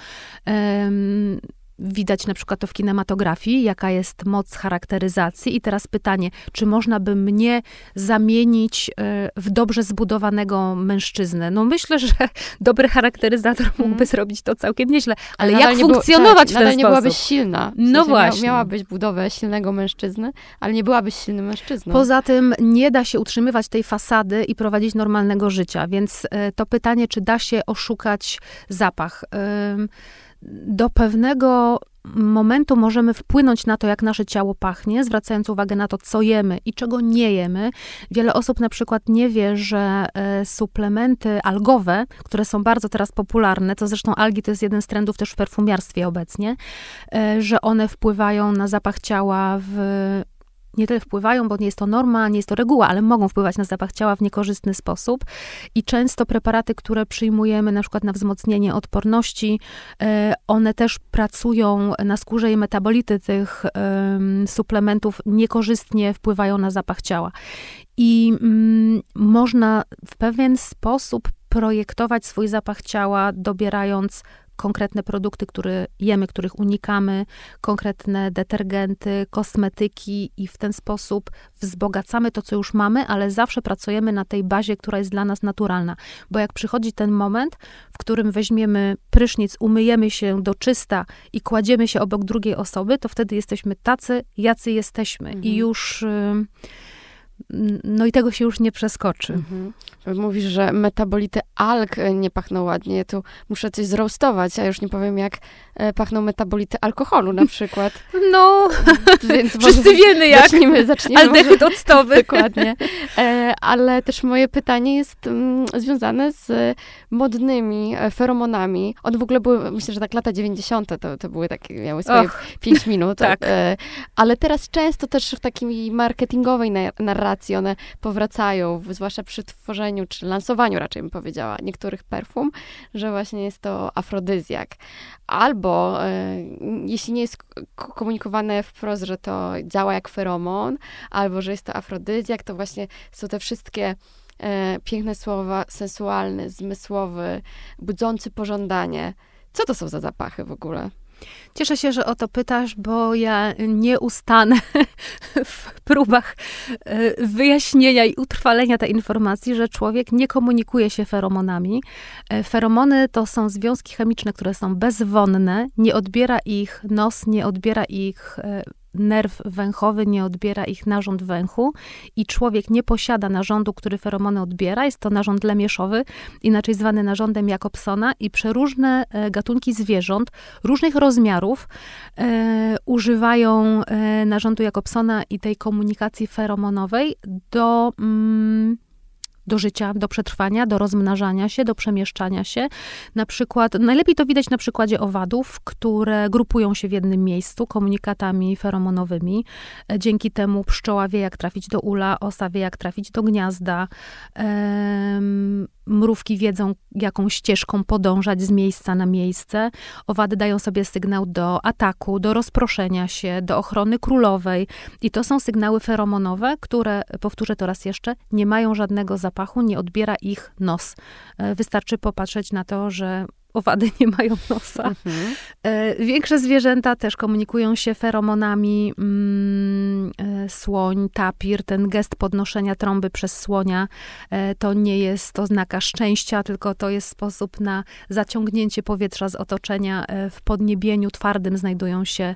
Widać na przykład to w kinematografii, jaka jest moc charakteryzacji. I teraz pytanie, czy można by mnie zamienić e, w dobrze zbudowanego mężczyznę? No myślę, że dobry charakteryzator mhm. mógłby mm. zrobić to całkiem nieźle, ale, ale jak funkcjonować było, tak, w ten nie byłabyś silna. W no sensie no właśnie. Miałabyś budowę silnego mężczyzny, ale nie byłabyś silnym mężczyzną. Poza tym nie da się utrzymywać tej fasady i prowadzić normalnego życia, więc e, to pytanie, czy da się oszukać zapach do pewnego momentu możemy wpłynąć na to, jak nasze ciało pachnie, zwracając uwagę na to, co jemy i czego nie jemy. Wiele osób na przykład nie wie, że e, suplementy algowe, które są bardzo teraz popularne, to zresztą algi to jest jeden z trendów też w perfumiarstwie obecnie, e, że one wpływają na zapach ciała w nie tyle wpływają, bo nie jest to norma, nie jest to reguła, ale mogą wpływać na zapach ciała w niekorzystny sposób. I często preparaty, które przyjmujemy na przykład na wzmocnienie odporności, e, one też pracują na skórze i metabolity tych suplementów niekorzystnie wpływają na zapach ciała. I mm, można w pewien sposób projektować swój zapach ciała, dobierając konkretne produkty, które jemy, których unikamy, konkretne detergenty, kosmetyki i w ten sposób wzbogacamy to, co już mamy, ale zawsze pracujemy na tej bazie, która jest dla nas naturalna. Bo jak przychodzi ten moment, w którym weźmiemy prysznic, umyjemy się do czysta i kładziemy się obok drugiej osoby, to wtedy jesteśmy tacy, jacy jesteśmy. Mhm. I już. Yy, no i tego się już nie przeskoczy. Mhm. Mówisz, że metabolity alg e, nie pachną ładnie. Tu muszę coś zroastować, a już nie powiem, jak e, pachną metabolity alkoholu na przykład. No, Więc wszyscy wiemy jak. Zacznijmy, zacznijmy Aldehyd octowy. Dokładnie. E, ale też moje pytanie jest mm, związane z modnymi feromonami. One w ogóle były, myślę, że tak lata 90. to, to były takie, miały swoje Och, 5 minut. tak. Ale teraz często też w takiej marketingowej narracji one powracają, zwłaszcza przy tworzeniu czy lansowaniu raczej bym powiedziała, niektórych perfum, że właśnie jest to afrodyzjak. Albo e, jeśli nie jest komunikowane wprost, że to działa jak feromon, albo że jest to afrodyzjak, to właśnie są te wszystkie e, piękne słowa, sensualny, zmysłowy, budzący pożądanie. Co to są za zapachy w ogóle? Cieszę się, że o to pytasz, bo ja nie ustanę w próbach e, wyjaśnienia i utrwalenia tej informacji, że człowiek nie komunikuje się feromonami. E, feromony to są związki chemiczne, które są bezwonne, nie odbiera ich nos, nie odbiera ich e, nerw węchowy nie odbiera ich narząd węchu i człowiek nie posiada narządu, który feromony odbiera. Jest to narząd lemieszowy, inaczej zwany narządem Jakobsona i przeróżne e, gatunki zwierząt różnych rozmiarów e, używają e, narządu Jakobsona i tej komunikacji feromonowej do... Mm, do życia, do przetrwania, do rozmnażania się, do przemieszczania się. Na przykład, najlepiej to widać na przykładzie owadów, które grupują się w jednym miejscu komunikatami feromonowymi. Dzięki temu pszczoła wie, jak trafić do ula, osa wie, jak trafić do gniazda mrówki wiedzą, jaką ścieżką podążać z miejsca na miejsce. Owady dają sobie sygnał do ataku, do rozproszenia się, do ochrony królowej. I to są sygnały feromonowe, które, powtórzę to raz jeszcze, nie mają żadnego zapachu, nie odbiera ich nos. E, wystarczy popatrzeć na to, że owady nie mają nosa. Mhm. E, większe zwierzęta też komunikują się feromonami. Mm, e, słoń, tapir, ten gest podnoszenia trąby przez słonia, e, to nie jest oznaka szczęścia, tylko to jest sposób na zaciągnięcie powietrza z otoczenia. W podniebieniu twardym znajdują się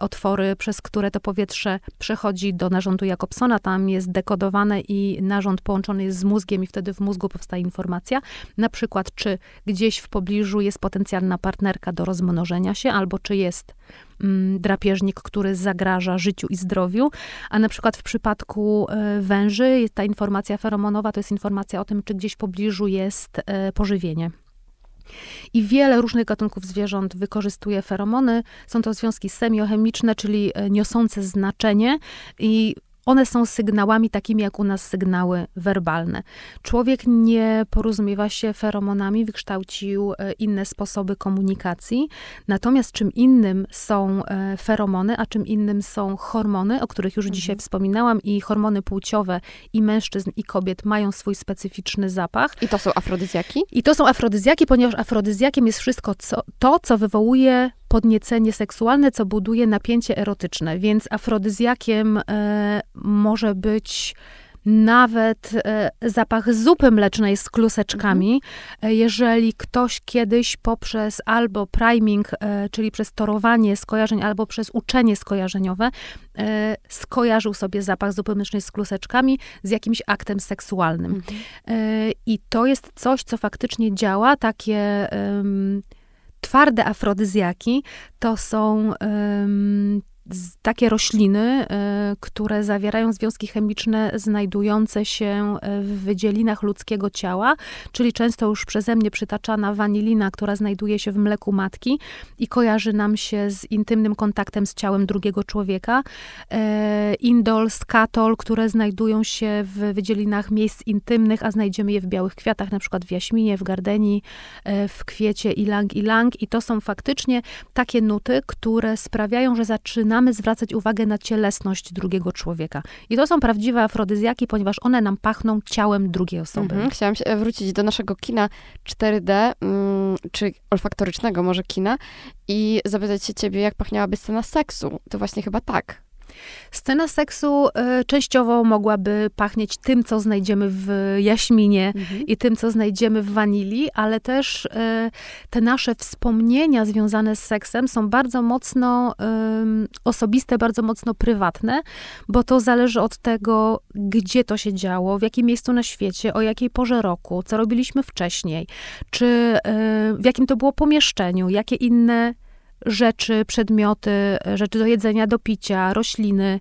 otwory, przez które to powietrze przechodzi do narządu Jakobsona. Tam jest dekodowane i narząd połączony jest z mózgiem i wtedy w mózgu powstaje informacja. Na przykład, czy gdzieś w pobliżu jest potencjalna partnerka do rozmnożenia się, albo czy jest mm, drapieżnik, który zagraża życiu i zdrowiu, a na przykład w przypadku y, węży ta informacja feromonowa to jest informacja o tym, czy gdzieś w pobliżu jest y, pożywienie. I wiele różnych gatunków zwierząt wykorzystuje feromony. Są to związki semiochemiczne, czyli e, niosące znaczenie i one są sygnałami takimi jak u nas sygnały werbalne. Człowiek nie porozumiewa się feromonami, wykształcił e, inne sposoby komunikacji. Natomiast czym innym są e, feromony, a czym innym są hormony, o których już mhm. dzisiaj wspominałam, i hormony płciowe i mężczyzn, i kobiet mają swój specyficzny zapach. I to są afrodyzjaki? I to są afrodyzjaki, ponieważ afrodyzjakiem jest wszystko co, to, co wywołuje podniecenie seksualne, co buduje napięcie erotyczne, więc afrodyzjakiem e, może być nawet e, zapach zupy mlecznej z kluseczkami, mhm. Jeżeli ktoś kiedyś poprzez albo priming, e, czyli przez torowanie skojarzeń, albo przez uczenie skojarzeniowe, e, skojarzył sobie zapach zupy mlecznej z kluseczkami z jakimś aktem seksualnym. Mhm. E, I to jest coś, co faktycznie działa, takie twarde afrodyzjaki to są takie rośliny, e, które zawierają związki chemiczne znajdujące się e, w wydzielinach ludzkiego ciała, czyli często już przeze mnie przytaczana wanilina, która znajduje się w mleku matki i kojarzy nam się z intymnym kontaktem z ciałem drugiego człowieka. E, indol, skatol, które znajdują się w wydzielinach miejsc intymnych, a znajdziemy je w białych kwiatach, na przykład w jaśminie, w gardeni, w kwiecie ilang ilang i to są faktycznie takie nuty, które sprawiają, że zaczynamy zaczynamy zwracać uwagę na cielesność drugiego człowieka. I to są prawdziwe afrodyzjaki, ponieważ one nam pachną ciałem drugiej osoby. Mhm. Chciałam się wrócić do naszego kina 4D, mm, czy olfaktorycznego może kina i zapytać się ciebie, jak pachniałaby scena seksu. To właśnie chyba tak. Scena seksu y, częściowo mogłaby pachnieć tym, co znajdziemy w jaśminie mhm. i tym, co znajdziemy w wanilii, ale też y, te nasze wspomnienia związane z seksem są bardzo mocno y, osobiste, bardzo mocno prywatne, bo to zależy od tego, gdzie to się działo, w jakim miejscu na świecie, o jakiej porze roku, co robiliśmy wcześniej, czy w jakim to było pomieszczeniu, jakie inne rzeczy, przedmioty, rzeczy do jedzenia, do picia, rośliny,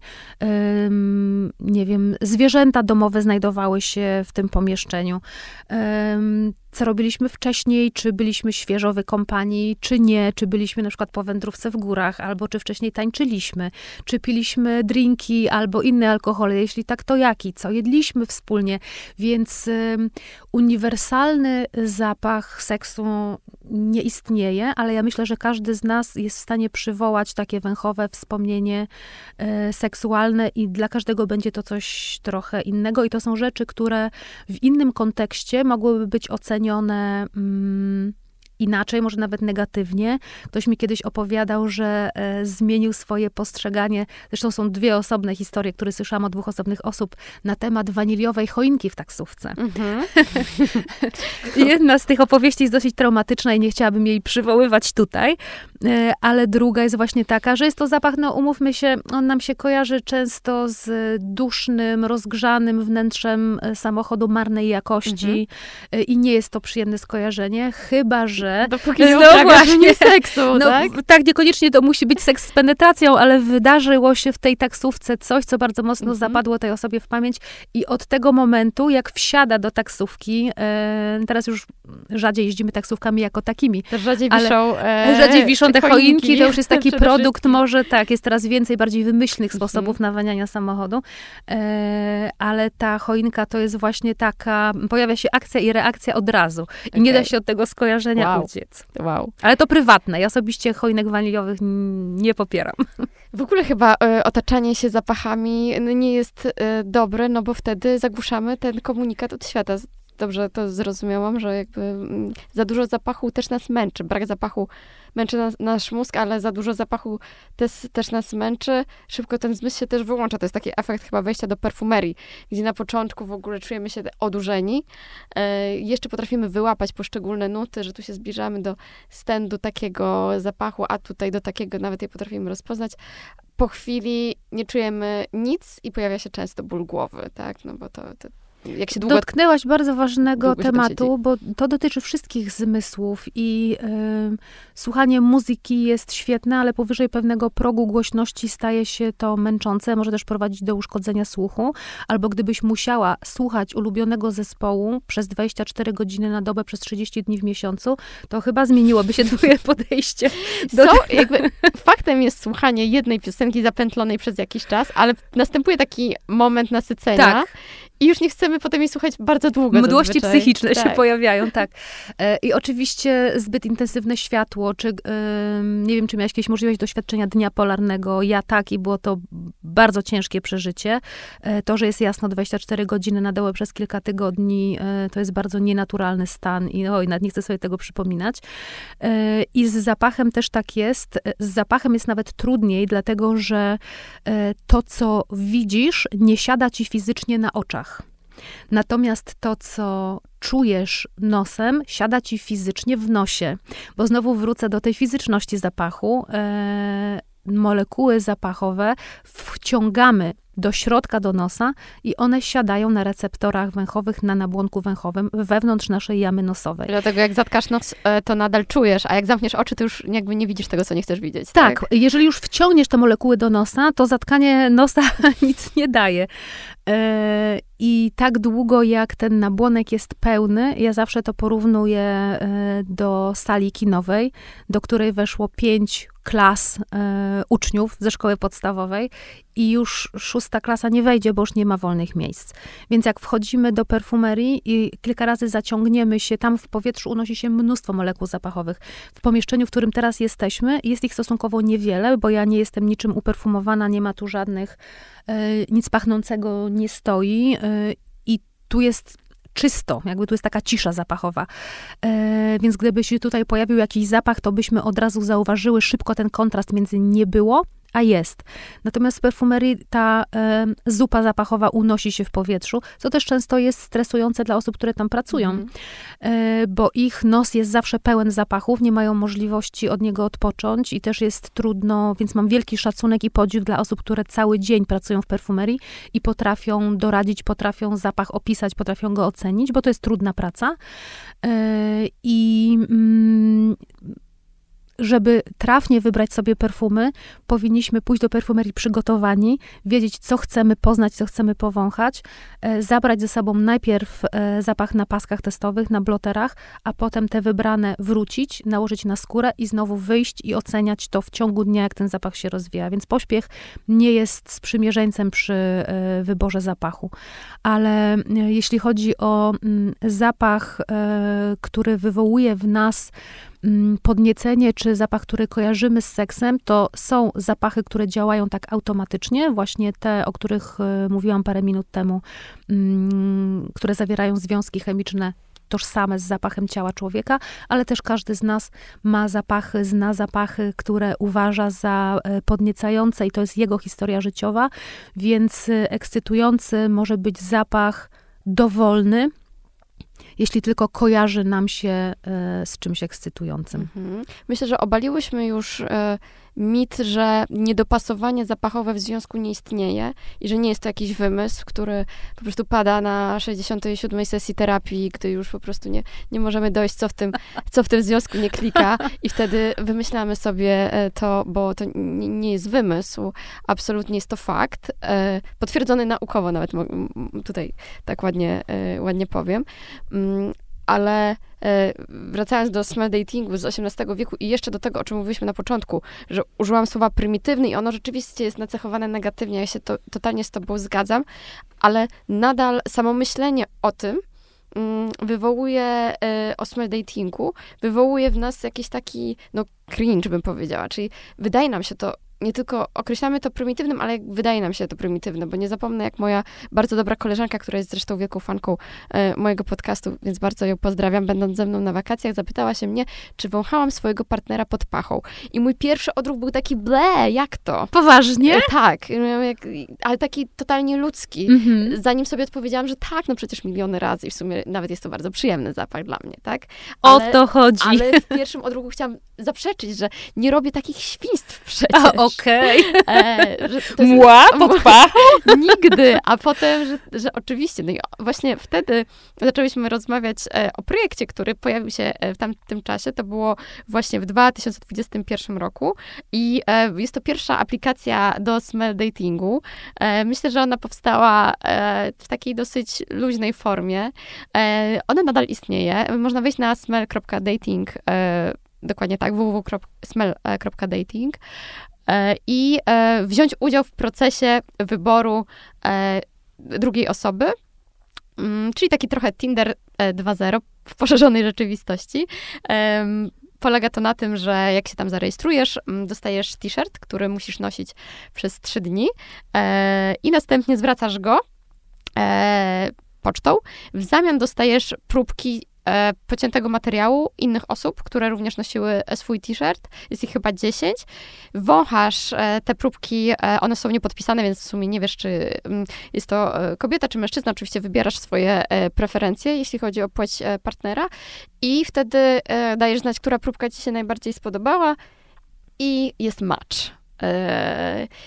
nie wiem, zwierzęta domowe znajdowały się w tym pomieszczeniu co robiliśmy wcześniej, czy byliśmy świeżo wykąpani, czy nie, czy byliśmy na przykład po wędrówce w górach, albo czy wcześniej tańczyliśmy, czy piliśmy drinki albo inne alkohole, jeśli tak, to jaki, co? Jedliśmy wspólnie, więc y, uniwersalny zapach seksu nie istnieje, ale ja myślę, że każdy z nas jest w stanie przywołać takie węchowe wspomnienie y, seksualne i dla każdego będzie to coś trochę innego. I to są rzeczy, które w innym kontekście mogłyby być ocenione ocenione mm, inaczej, może nawet negatywnie. Ktoś mi kiedyś opowiadał, że e, zmienił swoje postrzeganie. Zresztą są dwie osobne historie, które słyszałam od dwóch osobnych osób na temat waniliowej choinki w taksówce. Mm-hmm. Jedna z tych opowieści jest dosyć traumatyczna i nie chciałabym jej przywoływać tutaj, e, ale druga jest właśnie taka, że jest to zapach, no umówmy się, on nam się kojarzy często z dusznym, rozgrzanym wnętrzem e, samochodu marnej jakości mm-hmm. i nie jest to przyjemne skojarzenie, chyba, że że... Dopóki nie no właśnie seksu, no, tak? Tak, niekoniecznie to musi być seks z penetracją, ale wydarzyło się w tej taksówce coś, co bardzo mocno mhm. zapadło tej osobie w pamięć i od tego momentu, jak wsiada do taksówki, e, teraz już rzadziej jeździmy taksówkami jako takimi. Też rzadziej wiszą e, Rzadziej wiszą te choinki, choinki, to już jest taki produkt, może tak, jest teraz więcej, bardziej wymyślnych mhm. sposobów nawaniania samochodu, e, ale ta choinka to jest właśnie taka, pojawia się akcja i reakcja od razu i okay. nie da się od tego skojarzenia wow uciec. Wow. Ale to prywatne. Ja osobiście choinek waniliowych nie popieram. W ogóle chyba y, otaczanie się zapachami nie jest y, dobre, no bo wtedy zagłuszamy ten komunikat od świata. Dobrze to zrozumiałam, że jakby mm, za dużo zapachu też nas męczy. Brak zapachu męczy nas, nasz mózg, ale za dużo zapachu też, też nas męczy. Szybko ten zmysł się też wyłącza. To jest taki efekt chyba wejścia do perfumerii, gdzie na początku w ogóle czujemy się odurzeni. E, jeszcze potrafimy wyłapać poszczególne nuty, że tu się zbliżamy do stędu takiego zapachu, a tutaj do takiego nawet je potrafimy rozpoznać. Po chwili nie czujemy nic i pojawia się często ból głowy, tak? No bo to, to jak się długo... Dotknęłaś bardzo ważnego tematu, bo to dotyczy wszystkich zmysłów i y, słuchanie muzyki jest świetne, ale powyżej pewnego progu głośności staje się to męczące, może też prowadzić do uszkodzenia słuchu, albo gdybyś musiała słuchać ulubionego zespołu przez 24 godziny na dobę, przez 30 dni w miesiącu, to chyba zmieniłoby się twoje podejście. Do? Jakby faktem jest słuchanie jednej piosenki zapętlonej przez jakiś czas, ale następuje taki moment nasycenia tak. I już nie chcemy potem jej słuchać bardzo długo. Mdłości zazwyczaj. psychiczne tak. się pojawiają, tak. E, I oczywiście zbyt intensywne światło, czy nie wiem, czy miałeś jakieś możliwość doświadczenia dnia polarnego. Ja tak i było to bardzo ciężkie przeżycie. E, to, że jest jasno 24 godziny na dołę przez kilka tygodni, e, to jest bardzo nienaturalny stan i oj, nawet nie chcę sobie tego przypominać. I z zapachem też tak jest. Z zapachem jest nawet trudniej, dlatego że to, co widzisz, nie siada ci fizycznie na oczach. Natomiast to, co czujesz nosem, siada ci fizycznie w nosie. Bo znowu wrócę do tej fizyczności zapachu. E, molekuły zapachowe wciągamy do środka, do nosa i one siadają na receptorach węchowych, na nabłonku węchowym wewnątrz naszej jamy nosowej. Dlatego jak zatkasz nos, e, to nadal czujesz, a jak zamkniesz oczy, to już jakby nie widzisz tego, co nie chcesz widzieć. Tak, tak? jeżeli już wciągniesz te molekuły do nosa, to zatkanie nosa nic nie daje. E, I tak długo jak ten nabłonek jest pełny, ja zawsze to porównuję e, do sali kinowej, do której weszło pięć klas uczniów ze szkoły podstawowej i już szósta klasa nie wejdzie, bo już nie ma wolnych miejsc. Więc jak wchodzimy do perfumerii i kilka razy zaciągniemy się, tam w powietrzu unosi się mnóstwo molekuł zapachowych. W pomieszczeniu, w którym teraz jesteśmy, jest ich stosunkowo niewiele, bo ja nie jestem niczym uperfumowana, nie ma tu żadnych, e, nic pachnącego nie stoi e, i tu jest czysto, jakby tu jest taka cisza zapachowa. E, więc gdyby się tutaj pojawił jakiś zapach, to byśmy od razu zauważyły szybko ten kontrast między nie było, a jest. Natomiast w perfumerii ta zupa zapachowa unosi się w powietrzu, co też często jest stresujące dla osób, które tam pracują, mm. bo ich nos jest zawsze pełen zapachów, nie mają możliwości od niego odpocząć i też jest trudno, więc mam wielki szacunek i podziw dla osób, które cały dzień pracują w perfumerii i potrafią doradzić, potrafią zapach opisać, potrafią go ocenić, bo to jest trudna praca. E, I mm, żeby trafnie wybrać sobie perfumy, powinniśmy pójść do perfumerii przygotowani, wiedzieć, co chcemy poznać, co chcemy powąchać, e, zabrać ze sobą najpierw e, zapach na paskach testowych, na bloterach, a potem te wybrane wrócić, nałożyć na skórę i znowu wyjść i oceniać to w ciągu dnia, jak ten zapach się rozwija. Więc pośpiech nie jest sprzymierzeńcem przy e, wyborze zapachu. Ale jeśli chodzi o mm, zapach, który wywołuje w nas podniecenie czy zapach, który kojarzymy z seksem, to są zapachy, które działają tak automatycznie, właśnie te, o których e, mówiłam parę minut temu, mm, które zawierają związki chemiczne tożsame z zapachem ciała człowieka, ale też każdy z nas ma zapachy, zna zapachy, które uważa za e, podniecające i to jest jego historia życiowa, więc e, ekscytujący może być zapach dowolny, jeśli tylko kojarzy nam się e, z czymś ekscytującym. Mhm. Myślę, że obaliłyśmy już e, mit, że niedopasowanie zapachowe w związku nie istnieje i że nie jest to jakiś wymysł, który po prostu pada na 67 sesji terapii, gdy już po prostu nie, nie możemy dojść, co w, tym, co w tym związku nie klika i wtedy wymyślamy sobie e, to, bo to nie jest wymysł, absolutnie jest to fakt, potwierdzony naukowo nawet, tutaj tak ładnie, ładnie powiem, mm, ale E, wracając do smell datingu z XVIII wieku i jeszcze do tego, o czym mówiliśmy na początku, że użyłam słowa prymitywny i ono rzeczywiście jest nacechowane negatywnie, ja się to, totalnie z tobą zgadzam, ale nadal samo myślenie o tym, mm, wywołuje y, o smell datingu, wywołuje w nas jakiś taki, no, cringe bym powiedziała, czyli wydaje nam się to nie tylko określamy to prymitywnym, ale wydaje nam się to prymitywne, bo nie zapomnę, jak moja bardzo dobra koleżanka, która jest zresztą wielką fanką e, mojego podcastu, więc bardzo ją pozdrawiam, będąc ze mną na wakacjach, zapytała się mnie, czy wąchałam swojego partnera pod pachą. I mój pierwszy odruch był taki, ble, jak to? Poważnie? E, tak, jak, ale taki totalnie ludzki. Mhm. Zanim sobie odpowiedziałam, że tak, no przecież miliony razy i w sumie nawet jest to bardzo przyjemny zapach dla mnie, tak? Ale, o to chodzi. Ale w pierwszym odruchu chciałam zaprzeczyć, że nie robię takich świństw przecież. A, okej. Okay. E, Mła pod pachą? Nigdy. A potem, że, że oczywiście, no i właśnie wtedy zaczęliśmy rozmawiać e, o projekcie, który pojawił się e, w tamtym czasie. To było właśnie w 2021 roku i jest to pierwsza aplikacja do smell datingu. Myślę, że ona powstała w takiej dosyć luźnej formie. ona nadal istnieje. Można wejść na smell.dating dokładnie tak, www.smell.dating i e, wziąć udział w procesie wyboru e, drugiej osoby, mm, czyli taki trochę Tinder 2.0 w poszerzonej rzeczywistości. Polega to na tym, że jak się tam zarejestrujesz, mm, dostajesz t-shirt, który musisz nosić przez trzy dni i następnie zwracasz go pocztą. W zamian dostajesz próbki e, pociętego materiału innych osób, które również nosiły e, swój t-shirt. Jest ich chyba 10. Wąchasz e, te próbki, e, one są niepodpisane, więc w sumie nie wiesz, czy mm, jest to e, kobieta, czy mężczyzna. Oczywiście wybierasz swoje e, preferencje, jeśli chodzi o płeć partnera i wtedy dajesz znać, która próbka ci się najbardziej spodobała i jest match.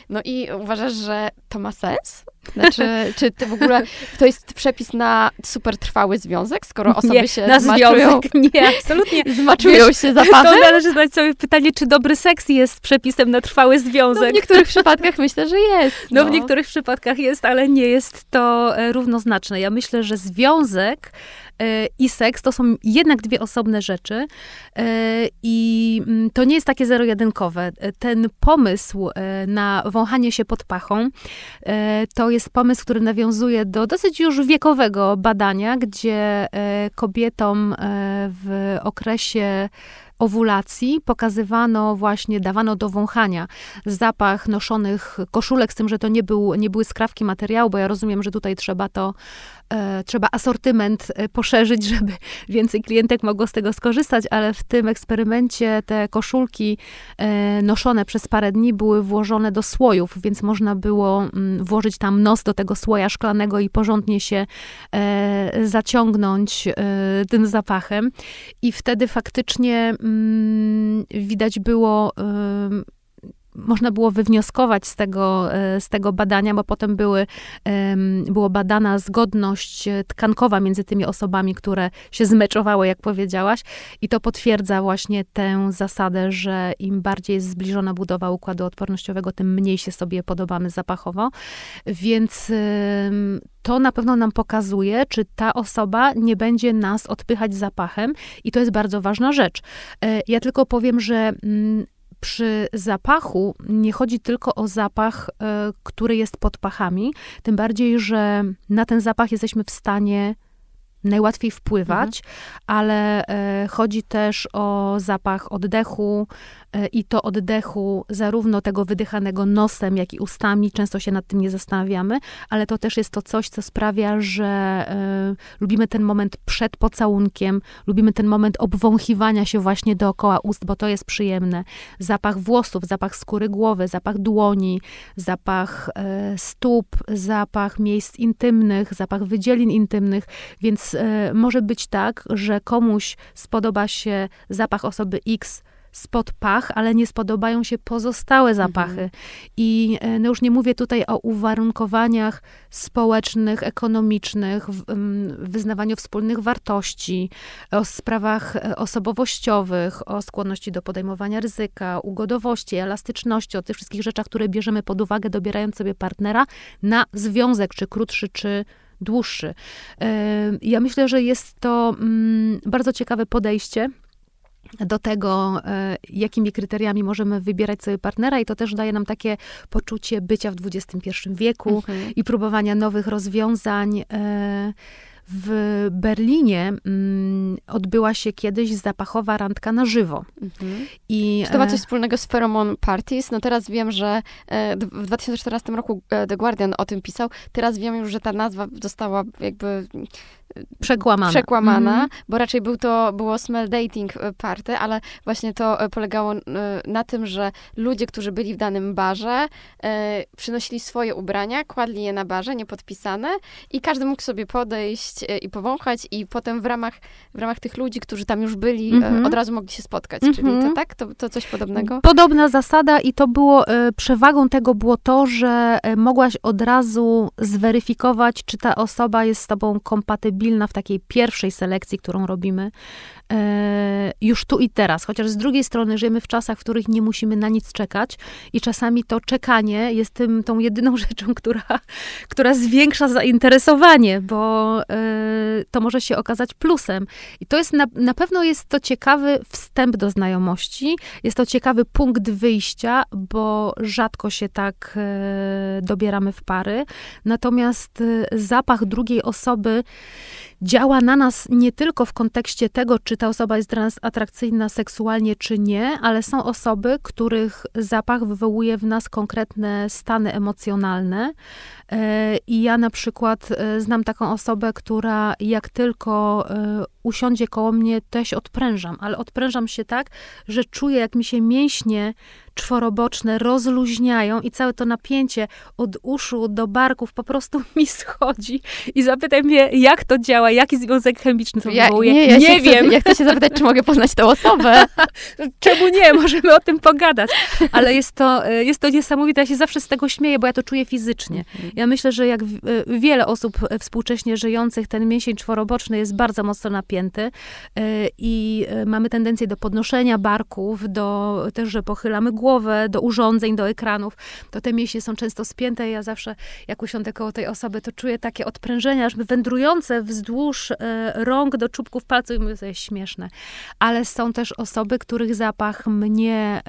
No i uważasz, że to ma sens? Znaczy, czy ty w ogóle, to jest przepis na super trwały związek, skoro osoby nie, się na zmaczują? Związek. Nie, absolutnie. Zmaczują Wiesz, się zapachem? To należy zadać sobie pytanie, czy dobry seks jest przepisem na trwały związek? No w niektórych przypadkach myślę, że jest. No. no w niektórych przypadkach jest, ale nie jest to e, równoznaczne. Ja myślę, że związek i seks to są jednak dwie osobne rzeczy e, i mm, to nie jest takie zero-jedynkowe. Ten pomysł na wąchanie się pod pachą to jest pomysł, który nawiązuje do dosyć już wiekowego badania, gdzie e, kobietom e, w okresie owulacji pokazywano właśnie, dawano do wąchania zapach noszonych koszulek, z tym, że to nie, był, nie były skrawki materiału, bo ja rozumiem, że tutaj trzeba to e, trzeba asortyment e, poszerzyć, żeby więcej klientek mogło z tego skorzystać, ale w tym eksperymencie te koszulki e, noszone przez parę dni były włożone do słojów, więc można było mm, włożyć tam nos do tego słoja szklanego i porządnie się zaciągnąć tym zapachem. I wtedy faktycznie mm, widać było można było wywnioskować z tego, e, z tego badania, bo potem były, było badana zgodność tkankowa między tymi osobami, które się zmeczowały, jak powiedziałaś, i to potwierdza właśnie tę zasadę, że im bardziej jest zbliżona budowa układu odpornościowego, tym mniej się sobie podobamy zapachowo. Więc to na pewno nam pokazuje, czy ta osoba nie będzie nas odpychać zapachem, i to jest bardzo ważna rzecz. E, ja tylko powiem, że mm, przy zapachu nie chodzi tylko o zapach, e, który jest pod pachami, tym bardziej, że na ten zapach jesteśmy w stanie najłatwiej wpływać, mhm. ale e, chodzi też o zapach oddechu i to oddechu zarówno tego wydychanego nosem, jak i ustami. Często się nad tym nie zastanawiamy, ale to też jest to coś, co sprawia, że e, lubimy ten moment przed pocałunkiem, lubimy ten moment obwąchiwania się właśnie dookoła ust, bo to jest przyjemne. Zapach włosów, zapach skóry głowy, zapach dłoni, zapach e, stóp, zapach miejsc intymnych, zapach wydzielin intymnych, więc E, może być tak, że komuś spodoba się zapach osoby X spod pach, ale nie spodobają się pozostałe zapachy. Mhm. I e, no już nie mówię tutaj o uwarunkowaniach społecznych, ekonomicznych, wyznawaniu wspólnych wartości, o sprawach e, osobowościowych, o skłonności do podejmowania ryzyka, ugodowości, elastyczności, o tych wszystkich rzeczach, które bierzemy pod uwagę, dobierając sobie partnera na związek, czy krótszy, czy dłuższy. Ja myślę, że jest to mm, bardzo ciekawe podejście do tego, e, jakimi kryteriami możemy wybierać sobie partnera, i to też daje nam takie poczucie bycia w XXI wieku mhm. i próbowania nowych rozwiązań. E, w Berlinie mm, odbyła się kiedyś zapachowa randka na żywo. Mhm. I, Czy to ma coś wspólnego z Pheromone Parties? No teraz wiem, że w 2014 roku The Guardian o tym pisał. Teraz wiem już, że ta nazwa została jakby przekłamana, przekłamana mm. bo raczej był to, było smell dating e, party, ale właśnie to e, polegało e, na tym, że ludzie, którzy byli w danym barze, przynosili swoje ubrania, kładli je na barze, niepodpisane i każdy mógł sobie podejść i powąchać i potem w ramach, w ramach tych ludzi, którzy tam już byli, mm -hmm. od razu mogli się spotkać. Mm -hmm. Czyli to mhm. tak? To, to coś podobnego? Podobna zasada i to było, przewagą tego było to, że mogłaś od razu zweryfikować, czy ta osoba jest z tobą kompatybilna stabilna w takiej pierwszej selekcji, którą robimy, już tu i teraz. Chociaż z drugiej strony żyjemy w czasach, w których nie musimy na nic czekać i czasami to czekanie jest tym, tą jedyną rzeczą, która, która zwiększa zainteresowanie, bo e, to może się okazać plusem. I to jest na, na pewno jest to ciekawy wstęp do znajomości, jest to ciekawy punkt wyjścia, bo rzadko się tak e, dobieramy w pary. Natomiast zapach drugiej osoby działa na nas nie tylko w kontekście tego, czy ta osoba jest dla nas atrakcyjna seksualnie, czy nie, ale są osoby, których zapach wywołuje w nas konkretne stany emocjonalne. E, I ja na przykład e, znam taką osobę, która jak tylko e, usiądzie koło mnie, też odprężam, ale odprężam się tak, że czuję, jak mi się mięśnie czworoboczne rozluźniają i całe to napięcie od uszu do barków po prostu mi schodzi. I zapytaj mnie, jak to działa, jaki związek chemiczny to ja, wywołuje. Nie, ja nie wiem. Chcę, ja chcę się zapytać, czy mogę poznać tę osobę. Czemu nie? Możemy o tym pogadać. Ale jest to, jest to niesamowite. Ja się zawsze z tego śmieję, bo ja to czuję fizycznie. Mhm. Ja myślę, że jak wiele osób współcześnie żyjących, ten mięsień czworoboczny jest bardzo mocno napięty e, i e, mamy tendencję do podnoszenia barków, do też, że pochylamy głowę, do urządzeń, do ekranów. To te mięśnie są często spięte. Ja zawsze, jak usiądę koło tej osoby, to czuję takie odprężenia, aż wędrujące wzdłuż e, rąk do czubków palców i mówię, to jest śmieszne. Ale są też osoby, których zapach mnie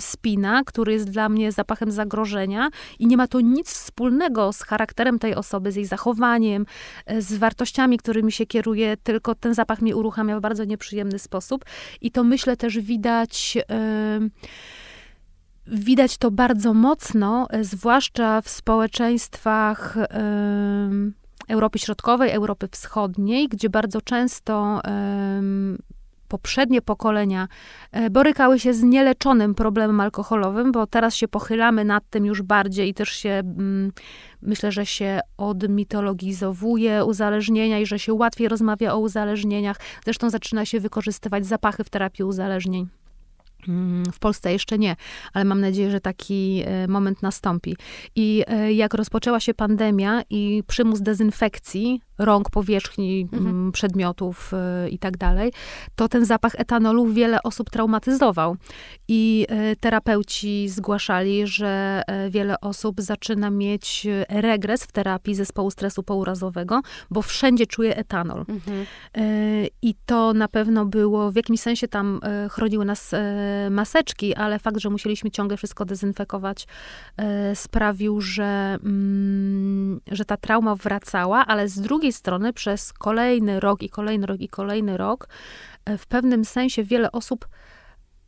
spina, który jest dla mnie zapachem zagrożenia i nie ma to nic wspólnego z charakterem tej osoby, z jej zachowaniem, z wartościami, którymi się kieruje, tylko ten zapach mnie uruchamia w bardzo nieprzyjemny sposób. I to myślę też widać. Widać to bardzo mocno, e, zwłaszcza w społeczeństwach Europy Środkowej, Europy Wschodniej, gdzie bardzo często poprzednie pokolenia e, borykały się z nieleczonym problemem alkoholowym, bo teraz się pochylamy nad tym już bardziej i też się, mm, myślę, że się odmitologizowuje uzależnienia i że się łatwiej rozmawia o uzależnieniach. Zresztą zaczyna się wykorzystywać zapachy w terapii uzależnień. Mm, w Polsce jeszcze nie, ale mam nadzieję, że taki e, moment nastąpi. I e, jak rozpoczęła się pandemia i przymus dezynfekcji rąk, powierzchni, mhm. Przedmiotów y, i tak dalej, to ten zapach etanolu wiele osób traumatyzował. I terapeuci zgłaszali, że wiele osób zaczyna mieć regres w terapii zespołu stresu pourazowego, bo wszędzie czuje etanol. Mhm. I to na pewno było, w jakimś sensie tam chroniły nas maseczki, ale fakt, że musieliśmy ciągle wszystko dezynfekować, sprawił, że, mm, że ta trauma wracała, ale z drugiej drugiej strony przez kolejny rok i kolejny rok i kolejny rok e, w pewnym sensie wiele osób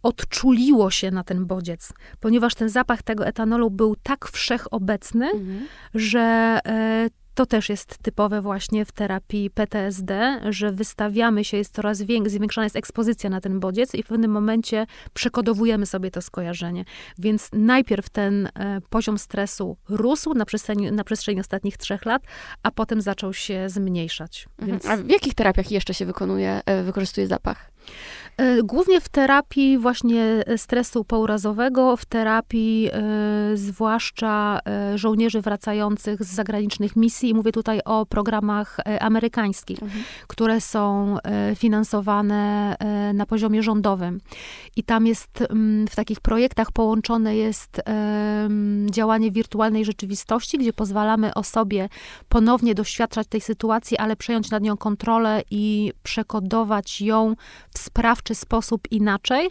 odczuliło się na ten bodziec, ponieważ ten zapach tego etanolu był tak wszechobecny, mhm. że e, to też jest typowe właśnie w terapii PTSD, że wystawiamy się, jest coraz większa, zwiększona jest ekspozycja na ten bodziec i w pewnym momencie przekodowujemy sobie to skojarzenie. Więc najpierw ten e, poziom stresu rósł na przestrzeni, na przestrzeni ostatnich trzech lat, a potem zaczął się zmniejszać. Mhm. Więc... A w jakich terapiach jeszcze się wykonuje, e, wykorzystuje zapach? E, głównie w terapii właśnie stresu pourazowego, w terapii y, zwłaszcza żołnierzy wracających z zagranicznych misji. Mówię tutaj o programach amerykańskich, mhm. które są finansowane na poziomie rządowym. I tam jest w takich projektach połączone jest działanie wirtualnej rzeczywistości, gdzie pozwalamy osobie ponownie doświadczać tej sytuacji, ale przejąć nad nią kontrolę i przekodować ją w w sprawczy sposób inaczej,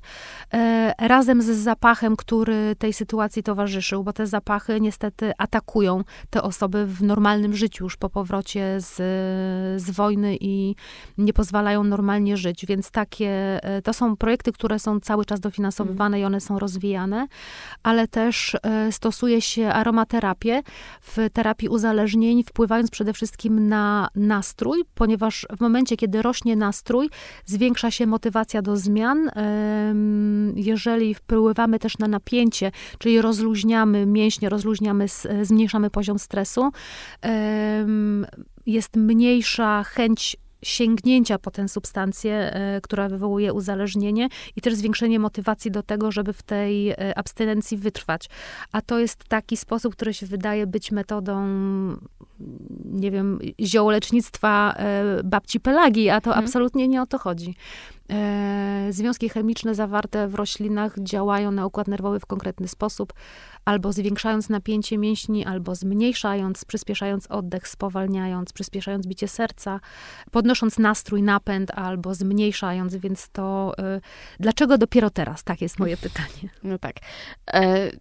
e, razem z zapachem, który tej sytuacji towarzyszył, bo te zapachy niestety atakują te osoby w normalnym życiu już po powrocie z, z wojny i nie pozwalają normalnie żyć. Więc takie, e, to są projekty, które są cały czas dofinansowywane i one są rozwijane, ale też e, stosuje się aromaterapię w terapii uzależnień, wpływając przede wszystkim na nastrój, ponieważ w momencie, kiedy rośnie nastrój, zwiększa się motywacja do zmian. Jeżeli wpływamy też na napięcie, czyli rozluźniamy mięśnie, rozluźniamy, zmniejszamy poziom stresu, jest mniejsza chęć sięgnięcia po tę substancję, e, która wywołuje uzależnienie i też zwiększenie motywacji do tego, żeby w tej e, abstynencji wytrwać. A to jest taki sposób, który się wydaje być metodą, nie wiem, ziołolecznictwa e, babci Pelagi, a to hmm. absolutnie nie o to chodzi. E, związki chemiczne zawarte w roślinach działają na układ nerwowy w konkretny sposób, albo zwiększając napięcie mięśni, albo zmniejszając, przyspieszając oddech, spowalniając, przyspieszając bicie serca, podnosząc nastrój, napęd, albo zmniejszając, więc to y, dlaczego dopiero teraz? Tak jest moje pytanie. No tak. E,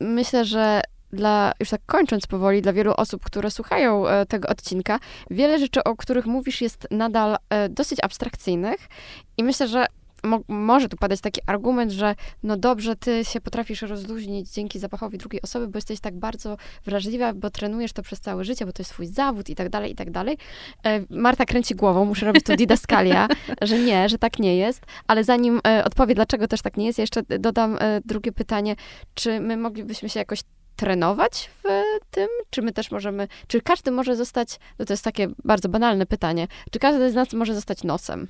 myślę, że dla, już tak kończąc powoli, dla wielu osób, które słuchają e, tego odcinka, wiele rzeczy, o których mówisz, jest nadal e, dosyć abstrakcyjnych i myślę, że mo może tu padać taki argument, że no dobrze, ty się potrafisz rozluźnić dzięki zapachowi drugiej osoby, bo jesteś tak bardzo wrażliwa, bo trenujesz to przez całe życie, bo to jest twój zawód i tak dalej, i tak dalej. E, Marta kręci głową, muszę robić tu didaskalia, że nie, że tak nie jest, ale zanim e, odpowie, dlaczego też tak nie jest, jeszcze dodam e, drugie pytanie, czy my moglibyśmy się jakoś trenować w tym? Czy my też możemy, czy każdy może zostać, no to jest takie bardzo banalne pytanie, czy każdy z nas może zostać nosem?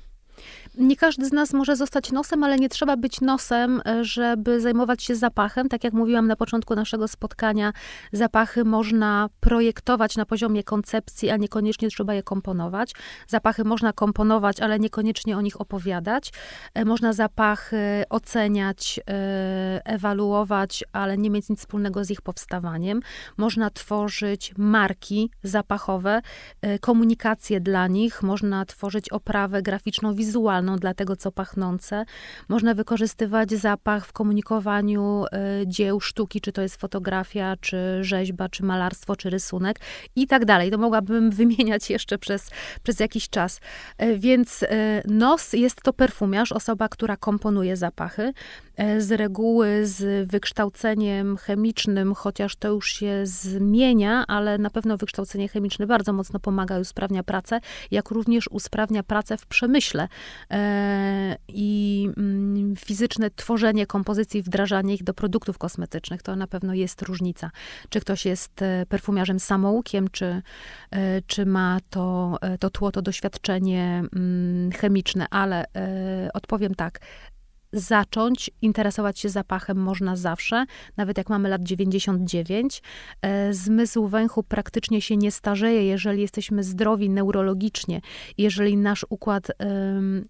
Nie każdy z nas może zostać nosem, ale nie trzeba być nosem, e, żeby zajmować się zapachem. Tak jak mówiłam na początku naszego spotkania, zapachy można projektować na poziomie koncepcji, a niekoniecznie trzeba je komponować. Zapachy można komponować, ale niekoniecznie o nich opowiadać. E, można zapachy oceniać, e, ewaluować, ale nie mieć nic wspólnego z ich powstawaniem. Można tworzyć marki zapachowe, komunikację dla nich, można tworzyć oprawę graficzną, wizualną dla tego, co pachnące. Można wykorzystywać zapach w komunikowaniu y, dzieł sztuki, czy to jest fotografia, czy rzeźba, czy malarstwo, czy rysunek i tak dalej. To mogłabym wymieniać jeszcze przez, przez jakiś czas. Y, więc y, nos jest to perfumiarz, osoba, która komponuje zapachy. Z reguły z wykształceniem chemicznym, chociaż to już się zmienia, ale na pewno wykształcenie chemiczne bardzo mocno pomaga i usprawnia pracę, jak również usprawnia pracę w przemyśle. E, i mm, fizyczne tworzenie kompozycji, wdrażanie ich do produktów kosmetycznych, to na pewno jest różnica. Czy ktoś jest e, perfumiarzem samoukiem, czy, e, czy ma to, to tło, to doświadczenie mm, chemiczne, ale odpowiem tak, zacząć interesować się zapachem można zawsze, nawet jak mamy lat 99. E, zmysł węchu praktycznie się nie starzeje, jeżeli jesteśmy zdrowi neurologicznie, jeżeli nasz układ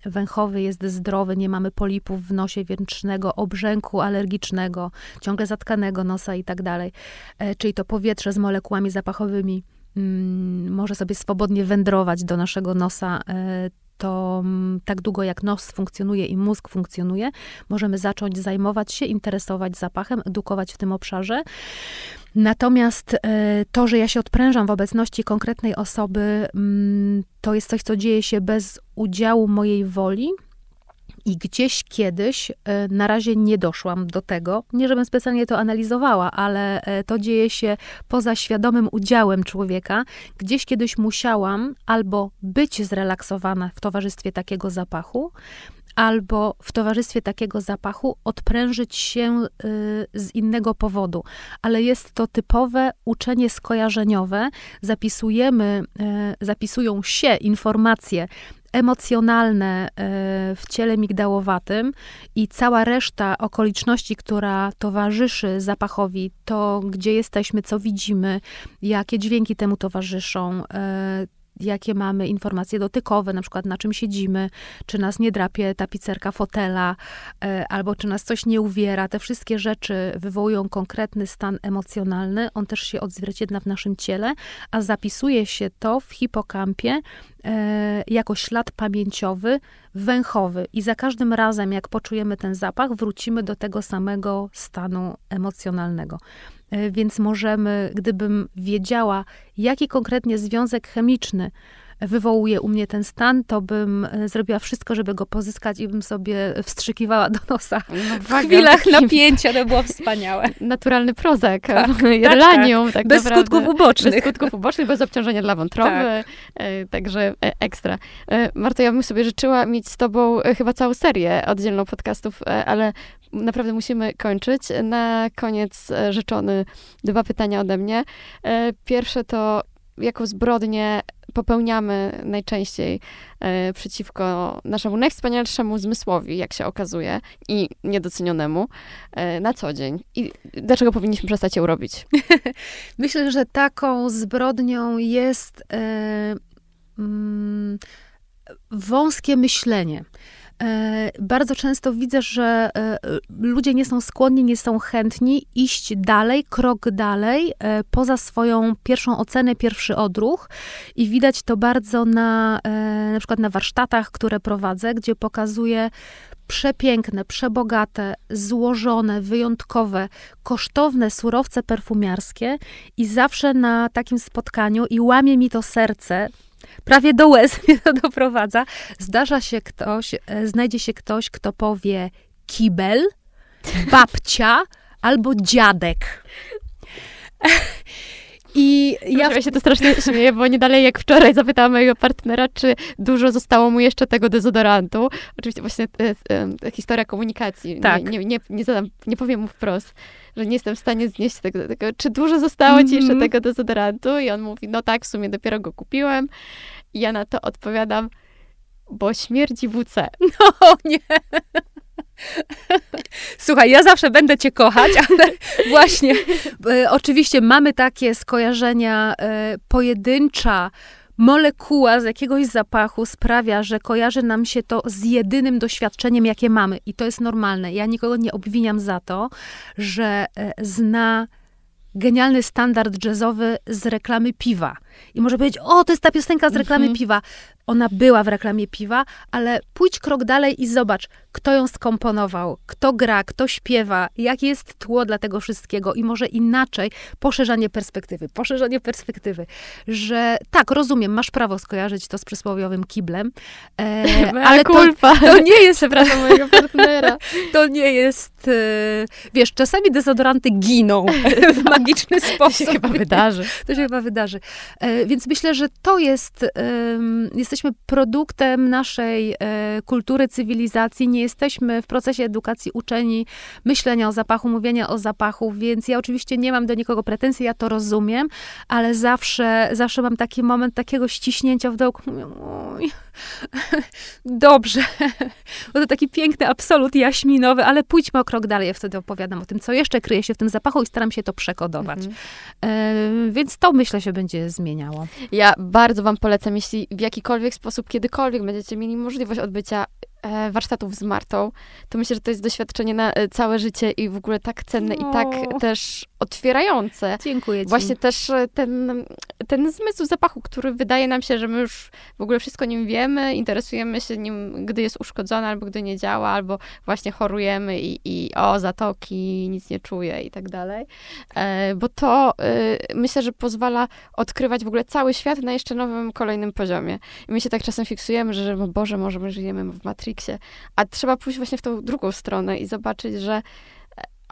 węchowy jest zdrowy, nie mamy polipów w nosie wietrznego, obrzęku alergicznego, ciągle zatkanego nosa i tak dalej. E, czyli to powietrze z molekułami zapachowymi mm, może sobie swobodnie wędrować do naszego nosa, e, to mm, tak długo jak nos funkcjonuje i mózg funkcjonuje, możemy zacząć zajmować się, interesować zapachem, edukować w tym obszarze. Natomiast e, to, że ja się odprężam w obecności konkretnej osoby, mm, to jest coś, co dzieje się bez udziału mojej woli, i gdzieś kiedyś, e, na razie nie doszłam do tego, nie żebym specjalnie to analizowała, ale e, to dzieje się poza świadomym udziałem człowieka. Gdzieś kiedyś musiałam albo być zrelaksowana w towarzystwie takiego zapachu, albo w towarzystwie takiego zapachu odprężyć się e, z innego powodu. Ale jest to typowe uczenie skojarzeniowe. Zapisujemy, zapisują się informacje emocjonalne e, w ciele migdałowatym i cała reszta okoliczności, która towarzyszy zapachowi, to gdzie jesteśmy, co widzimy, jakie dźwięki temu towarzyszą, e, jakie mamy informacje dotykowe, na przykład na czym siedzimy, czy nas nie drapie tapicerka fotela, e, albo czy nas coś nie uwiera. Te wszystkie rzeczy wywołują konkretny stan emocjonalny, on też się odzwierciedla w naszym ciele, a zapisuje się to w hipokampie e, jako ślad pamięciowy węchowy i za każdym razem, jak poczujemy ten zapach, wrócimy do tego samego stanu emocjonalnego. E, więc możemy, gdybym wiedziała, jaki konkretnie związek chemiczny wywołuje u mnie ten stan, to bym e, zrobiła wszystko, żeby go pozyskać i bym sobie wstrzykiwała do nosa no, w chwilach napięcia. To było wspaniałe. Naturalny prozek, tak, relanium. Tak, tak bez naprawdę. skutków ubocznych. Bez skutków ubocznych, bez obciążenia dla wątroby. Tak. E, także ekstra. Marta, ja bym sobie życzyła mieć z tobą chyba całą serię oddzielną podcastów, ale naprawdę musimy kończyć. Na koniec e, życzony dwa pytania ode mnie. E, pierwsze to, jaką zbrodnię popełniamy najczęściej e, przeciwko naszemu najwspanialszemu zmysłowi, jak się okazuje, i niedocenionemu na co dzień. I dlaczego powinniśmy przestać ją robić? Myślę, że taką zbrodnią jest mm, wąskie myślenie. E, bardzo często widzę, że e, ludzie nie są skłonni, nie są chętni iść dalej, krok dalej, e, poza swoją pierwszą ocenę, pierwszy odruch. I widać to bardzo na, na przykład na warsztatach, które prowadzę, gdzie pokazuję przepiękne, przebogate, złożone, wyjątkowe, kosztowne surowce perfumiarskie i zawsze na takim spotkaniu i łamie mi to serce, prawie do łez mnie to doprowadza. Zdarza się ktoś, e, znajdzie się ktoś, kto powie kibel, babcia albo dziadek. I ja w... się to strasznie śmieję, bo nie dalej jak wczoraj zapytałam mojego partnera, czy dużo zostało mu jeszcze tego dezodorantu. Oczywiście właśnie e, e, historia komunikacji. Tak. Nie, nie, nie, nie, zadam, nie powiem mu wprost, że nie jestem w stanie znieść tego, tego czy dużo zostało ci jeszcze mhm. tego dezodorantu? I on mówi, no tak, w sumie dopiero go kupiłem. I ja na to odpowiadam, bo śmierdzi WC. No nie. Słuchaj, ja zawsze będę cię kochać, ale właśnie, e, oczywiście mamy takie skojarzenia e, pojedyncza, molekuła z jakiegoś zapachu sprawia, że kojarzy nam się to z jedynym doświadczeniem, jakie mamy. I to jest normalne. Ja nikogo nie obwiniam za to, że e, zna genialny standard jazzowy z reklamy piwa. I może powiedzieć, o, to jest ta piosenka z reklamy mm -hmm. piwa ona była w reklamie piwa, ale pójdź krok dalej i zobacz, kto ją skomponował, kto gra, kto śpiewa, jakie jest tło dla tego wszystkiego i może inaczej poszerzanie perspektywy. Poszerzanie perspektywy, że tak, rozumiem, masz prawo skojarzyć to z przysłowiowym kiblem, e, ale kulpa. To, to nie jest, przepraszam, mojego partnera, to nie jest, e, wiesz, czasami dezodoranty giną w magiczny sposób. To się chyba wydarzy. To się chyba wydarzy. E, więc myślę, że to jest, jesteśmy produktem naszej e, kultury, cywilizacji, nie jesteśmy w procesie edukacji uczeni myślenia o zapachu, mówienia o zapachu, więc ja oczywiście nie mam do nikogo pretensji, ja to rozumiem, ale zawsze, zawsze mam taki moment takiego ściśnięcia w dołku. Dobrze. Bo to taki piękny absolut jaśminowy, ale pójdźmy o krok dalej. Ja wtedy opowiadam o tym, co jeszcze kryje się w tym zapachu i staram się to przekodować. Mhm. E, więc to myślę się będzie zmieniało. Ja bardzo wam polecam, jeśli w jakikolwiek sposób, kiedykolwiek będziecie mieli możliwość odbycia warsztatów z Martą, to myślę, że to jest doświadczenie na e, całe życie i w ogóle tak cenne no. i tak też otwierające. Dziękuję ci. Właśnie też e, ten, ten zmysł zapachu, który wydaje nam się, że my już w ogóle wszystko nim wiemy, interesujemy się nim, gdy jest uszkodzony albo gdy nie działa, albo właśnie chorujemy i, i o, zatoki, nic nie czuję i tak dalej. Bo to myślę, że pozwala odkrywać w ogóle cały świat na jeszcze nowym, kolejnym poziomie. I my się tak czasem fiksujemy, że, że Boże, może my żyjemy w Matrixie, Matrixie. A trzeba pójść właśnie w tą drugą stronę i zobaczyć, że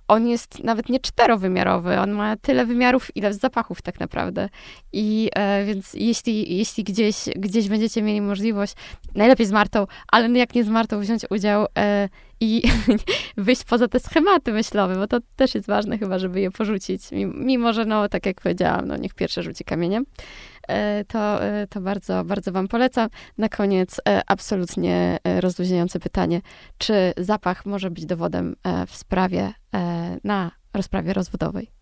on jest nawet nie czterowymiarowy, on ma tyle wymiarów, ile zapachów tak naprawdę. I e, więc jeśli, jeśli gdzieś, gdzieś będziecie mieli możliwość, najlepiej z Martą, ale jak nie z Martą, wziąć udział e, i wyjść poza te schematy myślowe, bo to też jest ważne chyba, żeby je porzucić. Mimo, że no, tak jak powiedziałam, no niech pierwsze rzuci kamieniem. E, to, e, to bardzo, bardzo Wam polecam. Na koniec e, absolutnie rozluźniające pytanie, czy zapach może być dowodem w sprawie na rozprawie rozwodowej?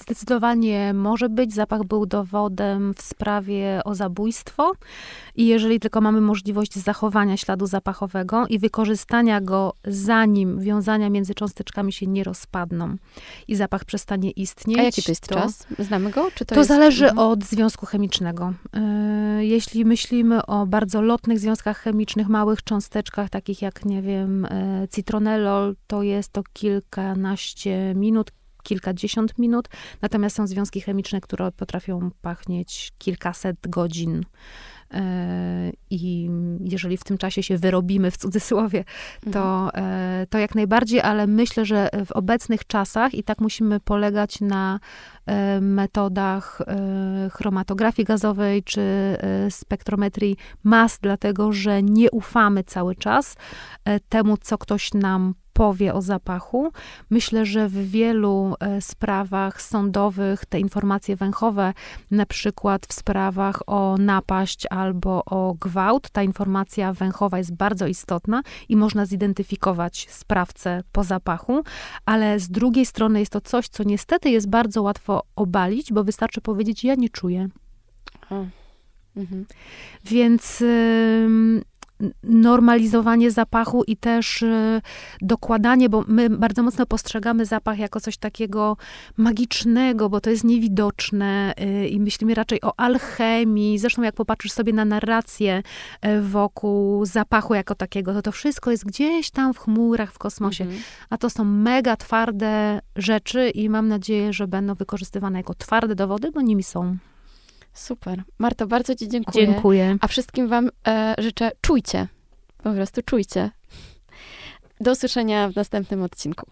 Zdecydowanie może być. Zapach był dowodem w sprawie o zabójstwo i jeżeli tylko mamy możliwość zachowania śladu zapachowego i wykorzystania go zanim wiązania między cząsteczkami się nie rozpadną i zapach przestanie istnieć. A jaki to jest to, czas? Znamy go? Czy to, to jest... zależy mhm. od związku chemicznego. E, jeśli myślimy o bardzo lotnych związkach chemicznych, małych cząsteczkach, takich jak, nie wiem, e, citronellol, to jest to kilkanaście minut, kilkadziesiąt minut, natomiast są związki chemiczne, które potrafią pachnieć kilkaset godzin. E, I jeżeli w tym czasie się wyrobimy, w cudzysłowie, to, mhm. e, to jak najbardziej, ale myślę, że w obecnych czasach i tak musimy polegać na e, metodach chromatografii gazowej czy spektrometrii mas, dlatego że nie ufamy cały czas temu, co ktoś nam powie o zapachu. Myślę, że w wielu e, sprawach sądowych te informacje węchowe, na przykład w sprawach o napaść albo o gwałt, ta informacja węchowa jest bardzo istotna i można zidentyfikować sprawcę po zapachu, ale z drugiej strony jest to coś, co niestety jest bardzo łatwo obalić, bo wystarczy powiedzieć: Ja nie czuję. Mhm. Więc normalizowanie zapachu i też y, dokładanie, bo my bardzo mocno postrzegamy zapach jako coś takiego magicznego, bo to jest niewidoczne y, i myślimy raczej o alchemii. Zresztą jak popatrzysz sobie na narrację y, wokół zapachu jako takiego, to to wszystko jest gdzieś tam w chmurach, w kosmosie. Mhm. A to są mega twarde rzeczy i mam nadzieję, że będą wykorzystywane jako twarde dowody, bo nimi są. Super. Marto, bardzo Ci dziękuję. Dziękuję. A wszystkim Wam e, życzę, czujcie. Po prostu czujcie. Do usłyszenia w następnym odcinku.